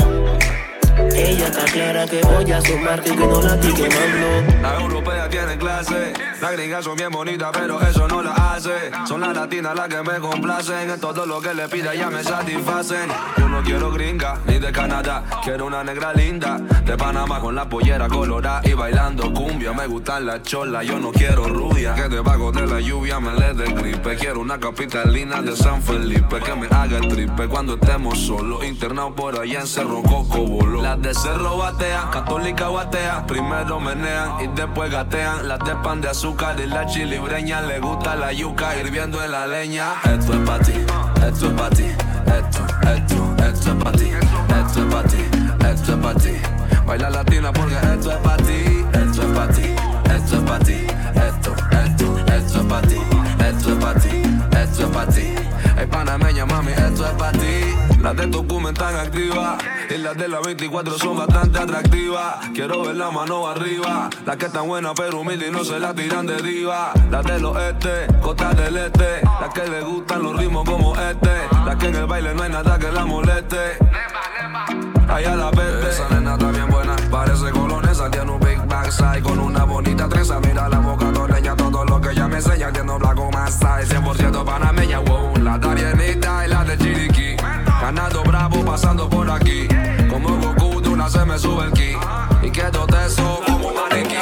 Ella está clara que voy a su marca y que no la estoy quemando. La europea tiene clase, las gringas son bien bonitas, pero eso no la hace. Son las latinas las que me complacen, en todo lo que le pida ya me satisfacen. Yo no quiero gringa, ni de Canadá, quiero una negra linda, de Panamá con la pollera colorada y bailando cumbia. Me gustan las cholas, yo no quiero rubia, que debajo de la lluvia me le dé gripe. Quiero una capitalina de San Felipe, que me haga el tripe cuando estemos solos, internado por allá en Cerro Coco Bolo. De Cerro batean, católica batea, primero menean y después gatean. Las de pan de azúcar y la chilibreña, le gusta la yuca hirviendo en la leña. Esto es pa' ti, esto es pa' ti, esto, esto, esto es pa' ti, esto es pa' ti, esto es pa' ti. Baila latina porque esto es pa' ti, esto es pa' ti, esto es pa' ti, esto, esto, esto es pa' ti, esto es pa' ti, esto es pa' ti. Ey, panameña, mami, esto es pa' ti. Las de Tocumen están activas y las de la 24 son bastante atractivas. Quiero ver la mano arriba. Las que están buenas pero humildes y no se la tiran de diva. Las del oeste, costa del este. Las que le gustan los ritmos como este. Las que en el baile no hay nada que la moleste. Allá la verde. Esa nena está bien buena, parece colonesa, tiene un big backside con una bonita trenza. Mira la boca toreña, todo lo que ella me enseña, tiene blanco más size, 100% panameña, wow. La tarienita y la de Chiriquí, ganando bravo, pasando por aquí. Como Goku, de una se me sube el ki. Y quedo teso como un maniquí.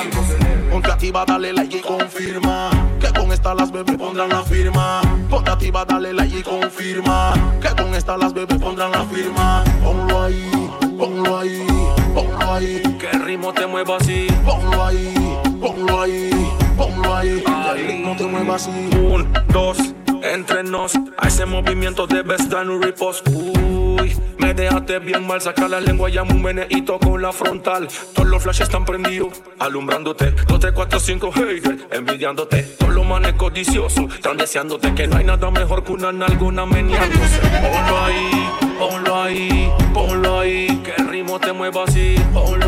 Ponte activa, dale like y confirma. Que con esta las bebés pondrán la firma. Ponte activa, dale like y confirma. Que con esta las bebés pondrán la firma. Ponlo ahí, ponlo ahí, ponlo ahí. Que el ritmo te mueva así. Ponlo ahí, ponlo ahí, ponlo ahí. Que el ritmo te mueva así. Un, dos, entre nos. A ese movimiento debes dar un repost. Uy, me dejaste bien mal. Saca la lengua, llamo un meneíto con la frontal. Todos los flashes están prendidos, alumbrándote. 2, 3, 4, 5 haters, envidiándote. Todos los manes codiciosos, están deseándote. Que no hay nada mejor que una nalgona meneándose. Ponlo ahí, ponlo ahí, ponlo ahí. Que el ritmo te mueva así. Ponlo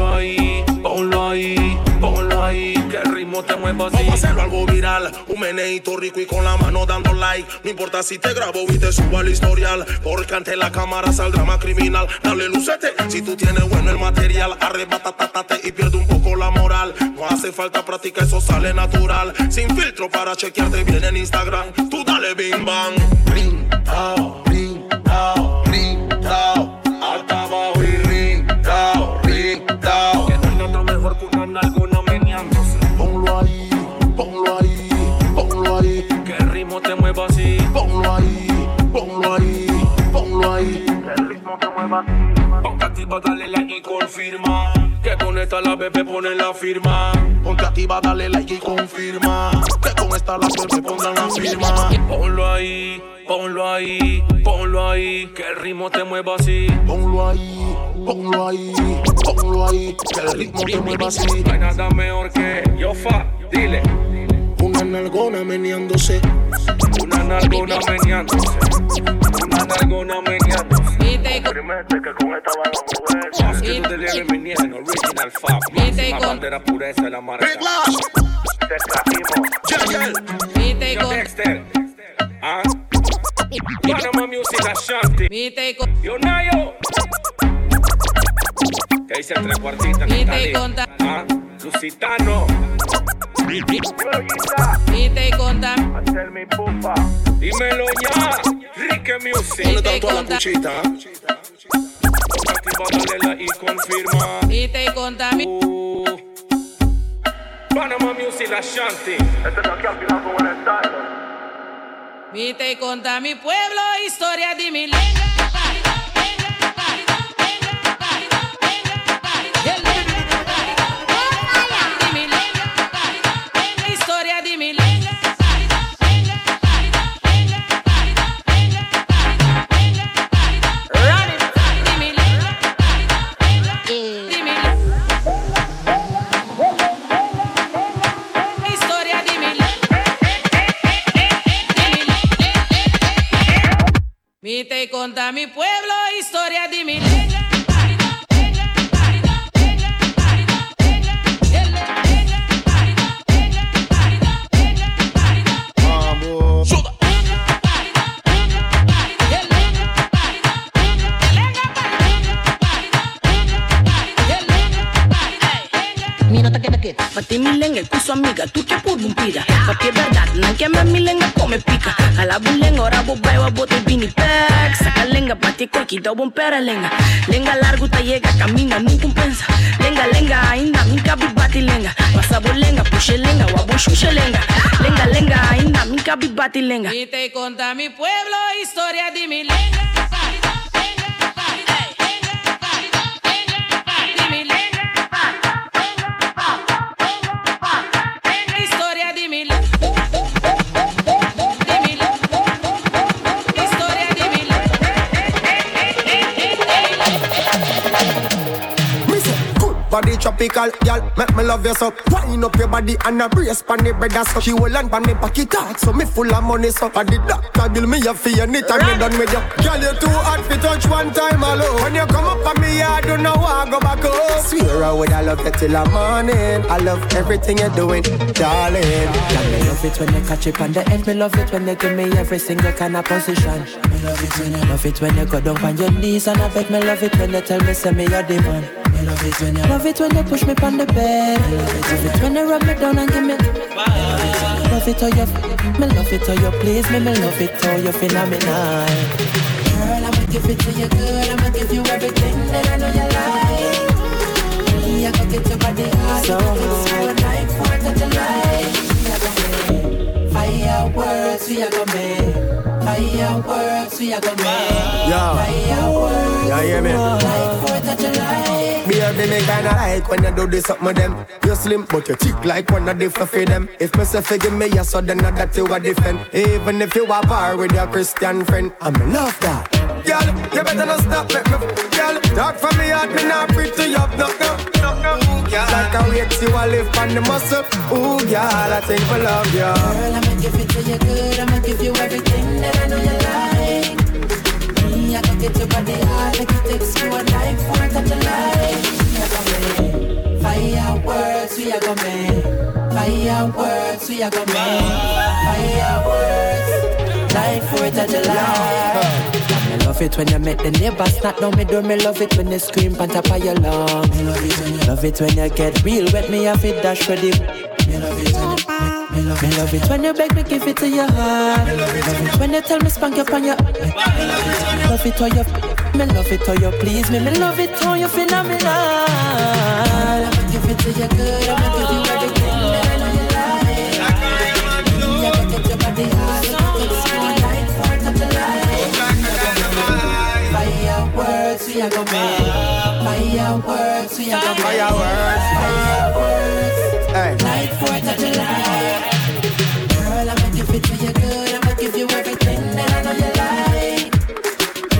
Te así. Vamos a hacerlo algo viral, un meneíto rico y con la mano dando like. No importa si te grabo y te subo al historial, porque ante la cámara saldrá más criminal. Dale lucete, si tú tienes bueno el material, arrebatatate y pierde un poco la moral. No hace falta práctica, eso sale natural. Sin filtro para chequearte bien en Instagram. Tú dale bing bang, ring, tao, ring, tao, ring, tao. Alta, abajo y ring, tao, ring, tao. Que no hay nada mejor que así. Ponlo ahí, ponlo ahí, ponlo ahí. Que el ritmo te mueva así. Ponte activa, dale like y confirma. Que con esta la bebé pone la firma. Ponte activa, dale like y confirma. Que con esta que me pongan la firma. Ponlo ahí, ponlo ahí, ponlo ahí, que el ritmo te mueva así. Ponlo ahí, ponlo ahí, ponlo ahí, que el ritmo te mueva así. No hay nada mejor que Yofa, dile. Una nalgona meneándose. Una nalgona meneándose. Una nalgona meneándose. Primente que con esta van a. Que tú te venir en original fab. Máxima bandera pureza de la marca. Te trajimos. Yo Dexter. Ah. Panama Music Ashanti. Yo Nayo. Que hice tres cuartitas en Italy. Ah. Lusitano. Vite y conta. Hacer mi pupa. Dímelo ya. Rique Music. ¿Dónde está toda la cuchita? Activa, la y confirma. Vite y conta. Panama Music Ashanti. Este es aquí al final con el y conta mi pueblo, historia de mi lengua. Vite y conta mi pueblo, historia de mi. Mati milen el curso amiga, tú que purbumpira. Porque verdad, no que me milen come pica. A la bulen, ahora vos beba, vos te vini pack. Saca lengua, lenga, pati coqui, da buen pera lenga. Lenga largo, te llega, camina, nunca compensa. Lenga, lenga, ainda, nunca vi bati lenga. Pasa lenga, puxe lenga, guabo chuche lenga. Lenga, lenga, ainda, nunca vi bati lenga. Y te conta mi pueblo, historia de mi lenga. Body tropical, girl, make me love you so. Wind up your body and a brace pon the bed so. She will land pon me pocket talk, so me full of money so. And the doctor bill me a fee anytime me done with you. Girl, you too hot fi touch one time alone. When you come up on me I do not want go back home. Swear I would I love you till the morning. I love everything you're doing, darling. Girl, me love it when you catch it on the end. Me love it when you give me every single kind of position. Me love it when you love it when you go down on your knees and I beg. Me love it when you tell me say me you're the man. Love it when you love it when you push me on the bed. Love it, love it when you rub me down and give me. Love it how you, me love it how you please me. Me love it how you phenomenal. Girl, I'ma give it to you good. I'ma give you everything that I know you like. Me, I go get your body hot. So hot. night for touch a light. Me, I go make fireworks. We are gonna make fireworks. We are gonna make Yeah. fireworks. Yeah, hear me? Light for touch a light. Baby, me kinda like when you do this up with them. You slim, but you thick like one of the fluffy them. If me say forgive me, yes, so then not that you a defend. Even if you a bar with your Christian friend, I'm in love that. Girl, you better not stop me. Girl, talk for me heart, me not free to you up, no, no, no. Girl, like a weight you a lift on the muscle. Ooh, girl, I think for love, yeah. Girl, I'ma give it to you good. I'ma give you everything that I know you like. Me, I can get your body hot. Make it takes you a a touch of I gonna make fireworks. We are gonna make fireworks. We are gonna make fireworks. life touch of light. Me love it when you make the neighbors knock down me door. Me love it when you scream on top of your lungs. Me love it when you love it when you get real wet. Me have it dash ready. Me love it when you me love, me love it when you beg me give it to your heart. Me love it when you tell me spank up on your. Love it how you, me love it how you please me. Me love it how you phenomenal. I'ma give it to you good. I'ma give you everything a go make. Fireworks, we a go make. Fireworks, fireworks. Hey. Like 4th of July. Girl, I'ma give it to you good. I'ma give you everything that I know you like.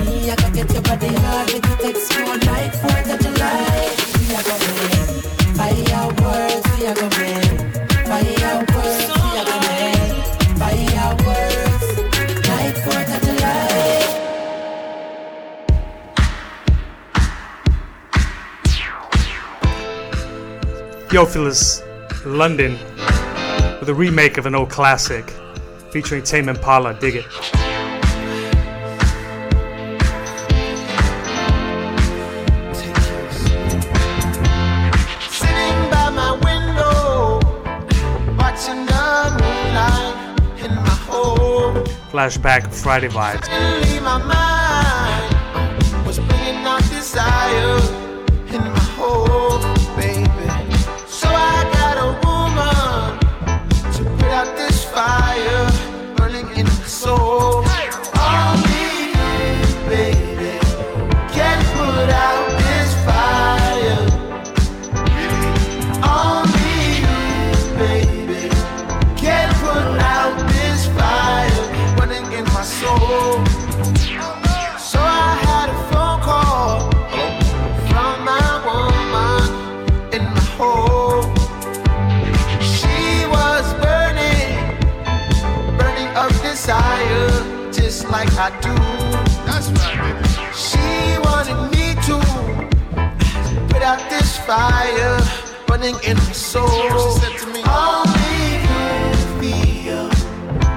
Me, I gonna get your body hot. Watching the moonlight in my home. Flashback Friday vibes. Suddenly my mind was bringing out desire in fire burning in my soul. She said to me, Only you feel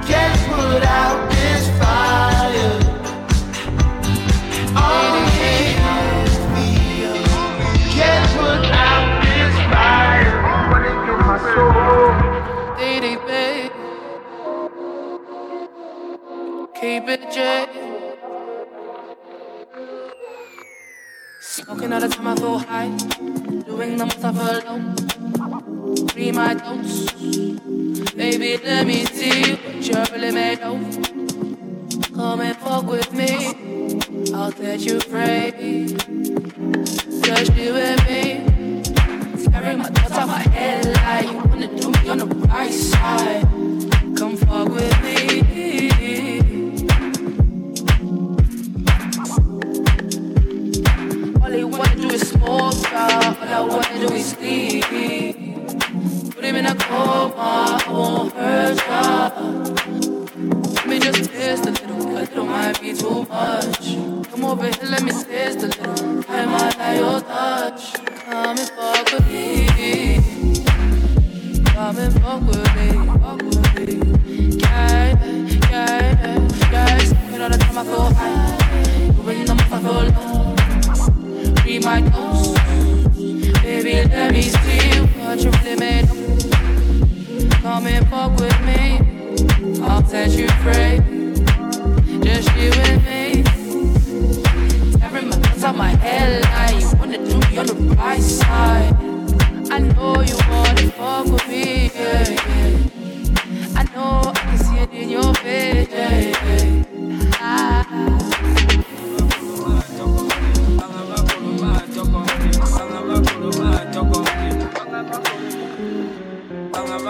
can put out this fire. Only you feel can put out this fire burning in my soul. Diddy, babe. Keep it J. Smoking all the time, I feel high. Doing the most, I feel low. Free my dose. Baby, let me see what you're really made of. Come and fuck with me. I'll set you free. Just you and me. Tearing my thoughts out my head like you wanna do me on the right side. Come fuck with me. Yeah. I do sleep. Put him in a coma, I won't hurt ya. Let me just taste a little, a little might be too much. Come over here, let me taste a little. I your touch. Come and fuck with me. Come and fuck with me. Yeah, yeah, yeah. Feel high. I feel low. Be my dose. Baby, let me see what you really made of. Come and fuck with me. I'll set you free. Just you and me. My thoughts out my head like you wanna do me on the right side. I know you wanna fuck with me. Yeah, yeah. I know I can see it in your face. Yeah, yeah. Ah.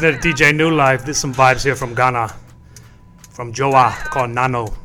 listening to DJ New Life. There's some vibes here from Ghana, from Joa called Nano.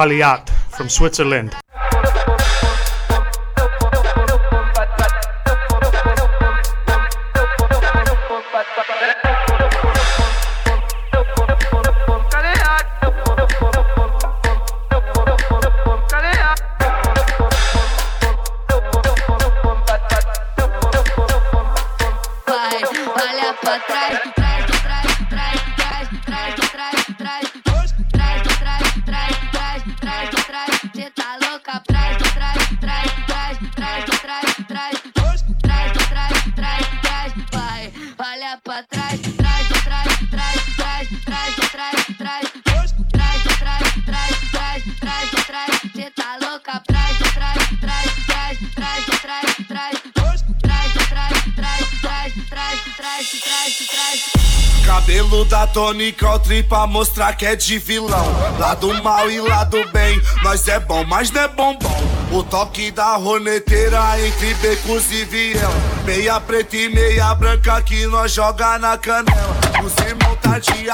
Kaliat from Switzerland. Tony Country é pra mostrar que é de vilão. Lá do mal e lá do bem, nós é bom, mas não é bombom. O toque da roneteira entre becos e viela. Meia preta e meia branca que nós joga na canela. Os irmãos tá de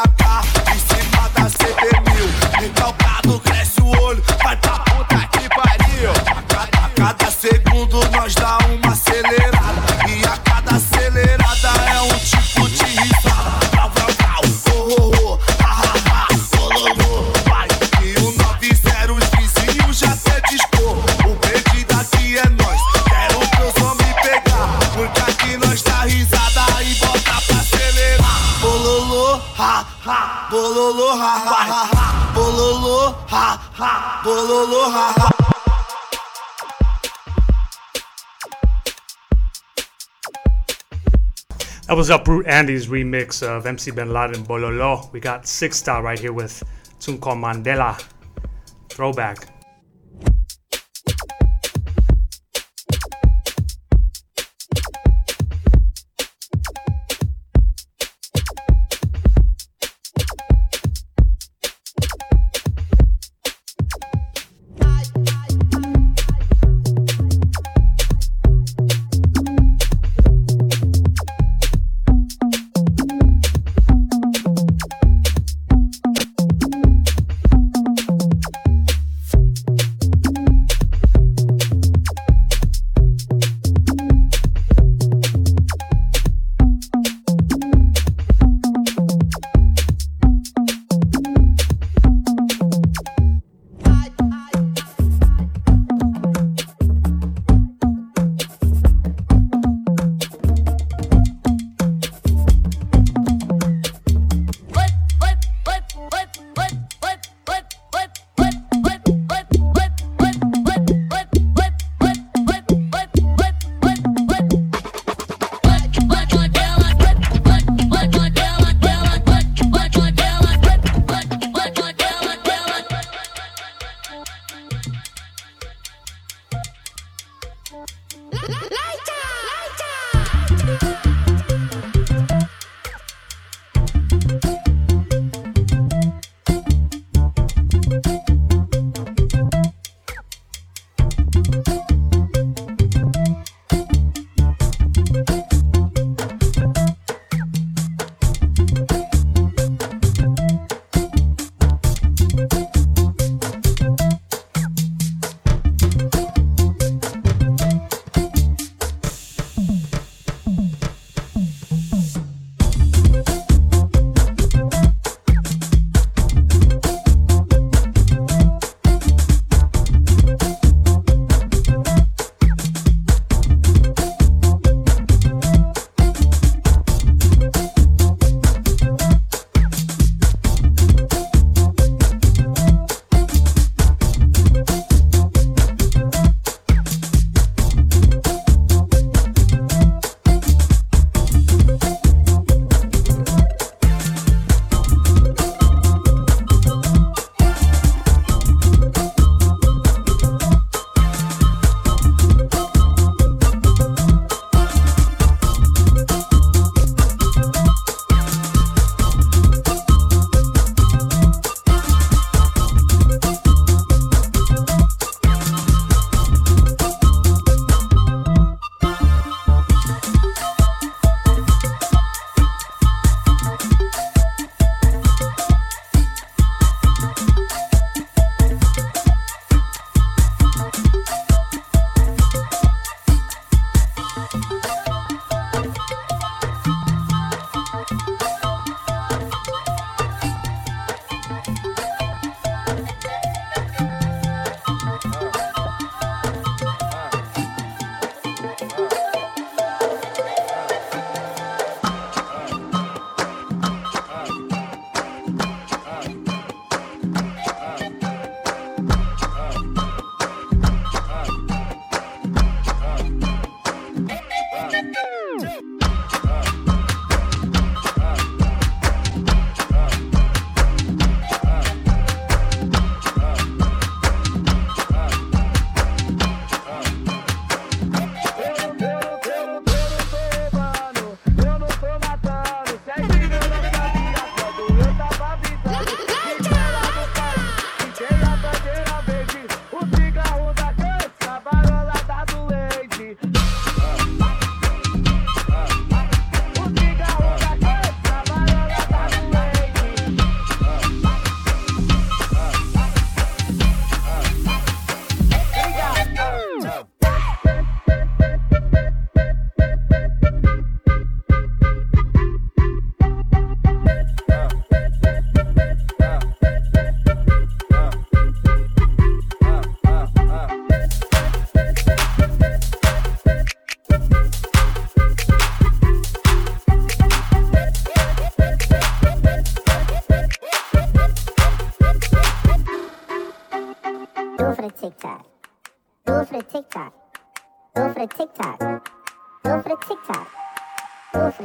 That was Uproot Andy's remix of MC Bin Laden Bololo. We got Six Star right here with Tunko Mandela. Throwback.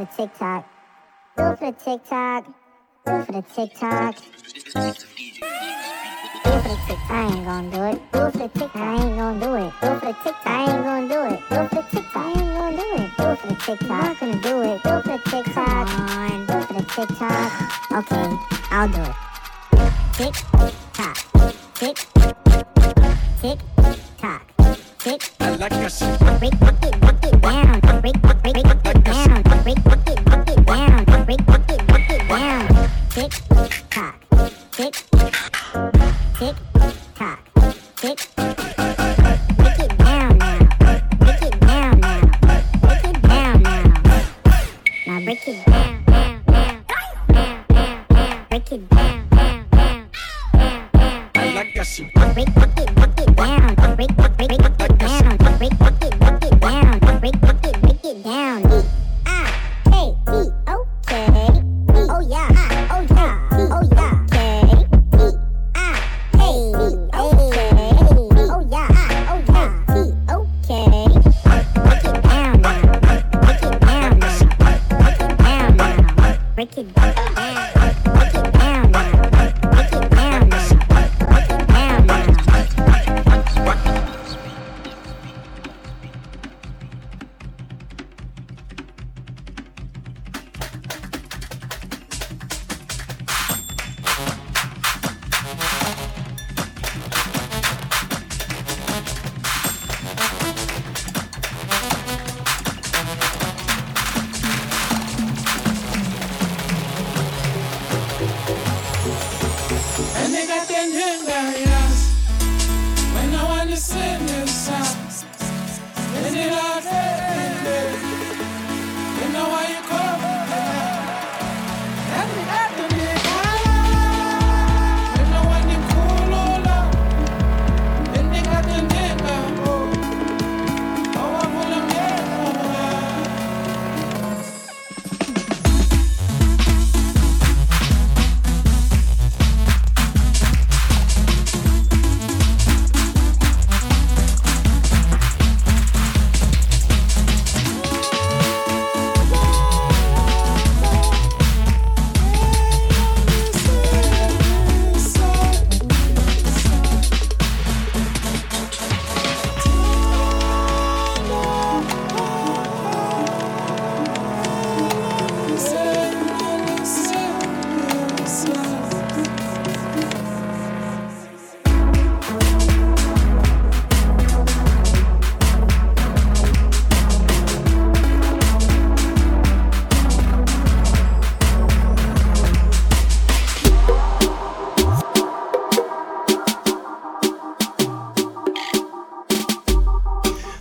For the TikTok. Do it for the TikTok. Do it for the TikTok. Do it for the TikTok. I ain't gonna do it. Do it for the TikTok. I ain't gonna do it. Do it for the TikTok. I ain't gonna do it. Do it for the TikTok. I ain't gonna do it. Do it for the TikTok. I'm not gonna do it. Do it for the TikTok. Come on. Do it for the TikTok. Okay, I'll do it. Tick tock. Tick. Tick tock. Tick. I like your shit. Break, break it, break it down. Break, break, break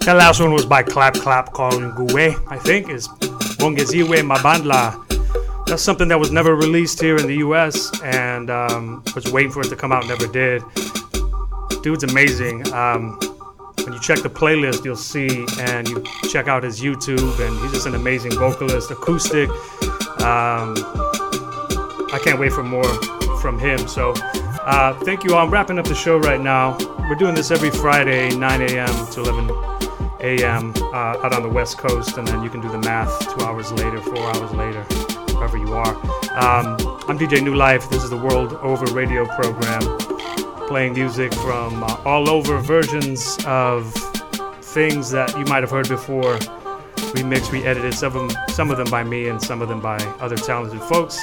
That last one was by Clap Clap called Nguwe, I think, is Bongeziwe Mabandla. That's something that was never released here in the US and um, was waiting for it to come out, never did. Dude's amazing. Um, when you check the playlist, you'll see, and you check out his YouTube, and he's just an amazing vocalist, acoustic. Um, I can't wait for more from him. So, uh, thank you all. I'm wrapping up the show right now. We're doing this every Friday, 9 a.m. to 11 a.m. Uh, out on the West Coast, and then you can do the math two hours later, four hours later, wherever you are. Um, I'm DJ New Life. This is the World Over radio program, playing music from uh, all over versions of things that you might have heard before. Remixed, re-edited, some of them, some of them by me, and some of them by other talented folks.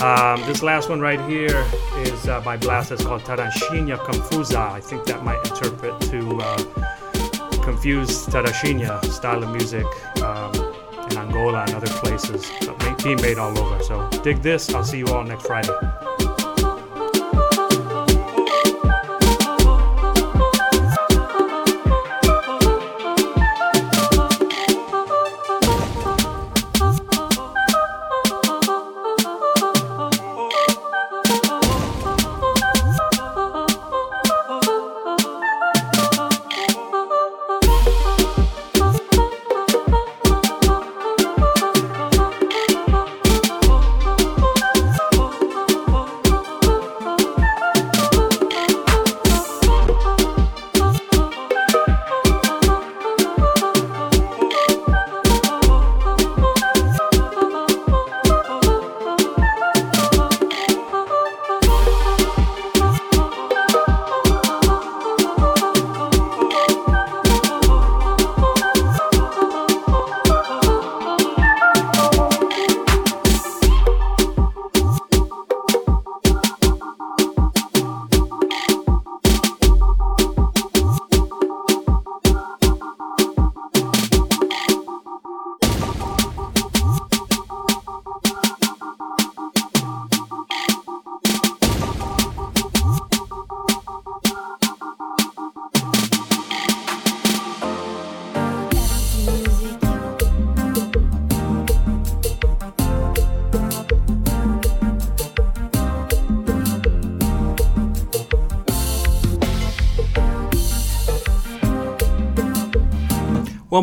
Um, this last one right here is uh, by Blast. It's called Tarraxinha Confusa. I think that might interpret to uh, confused Tarraxinha style of music um, in Angola and other places. But made all over. So dig this. I'll see you all next Friday.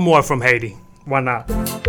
More from Haiti. Why not?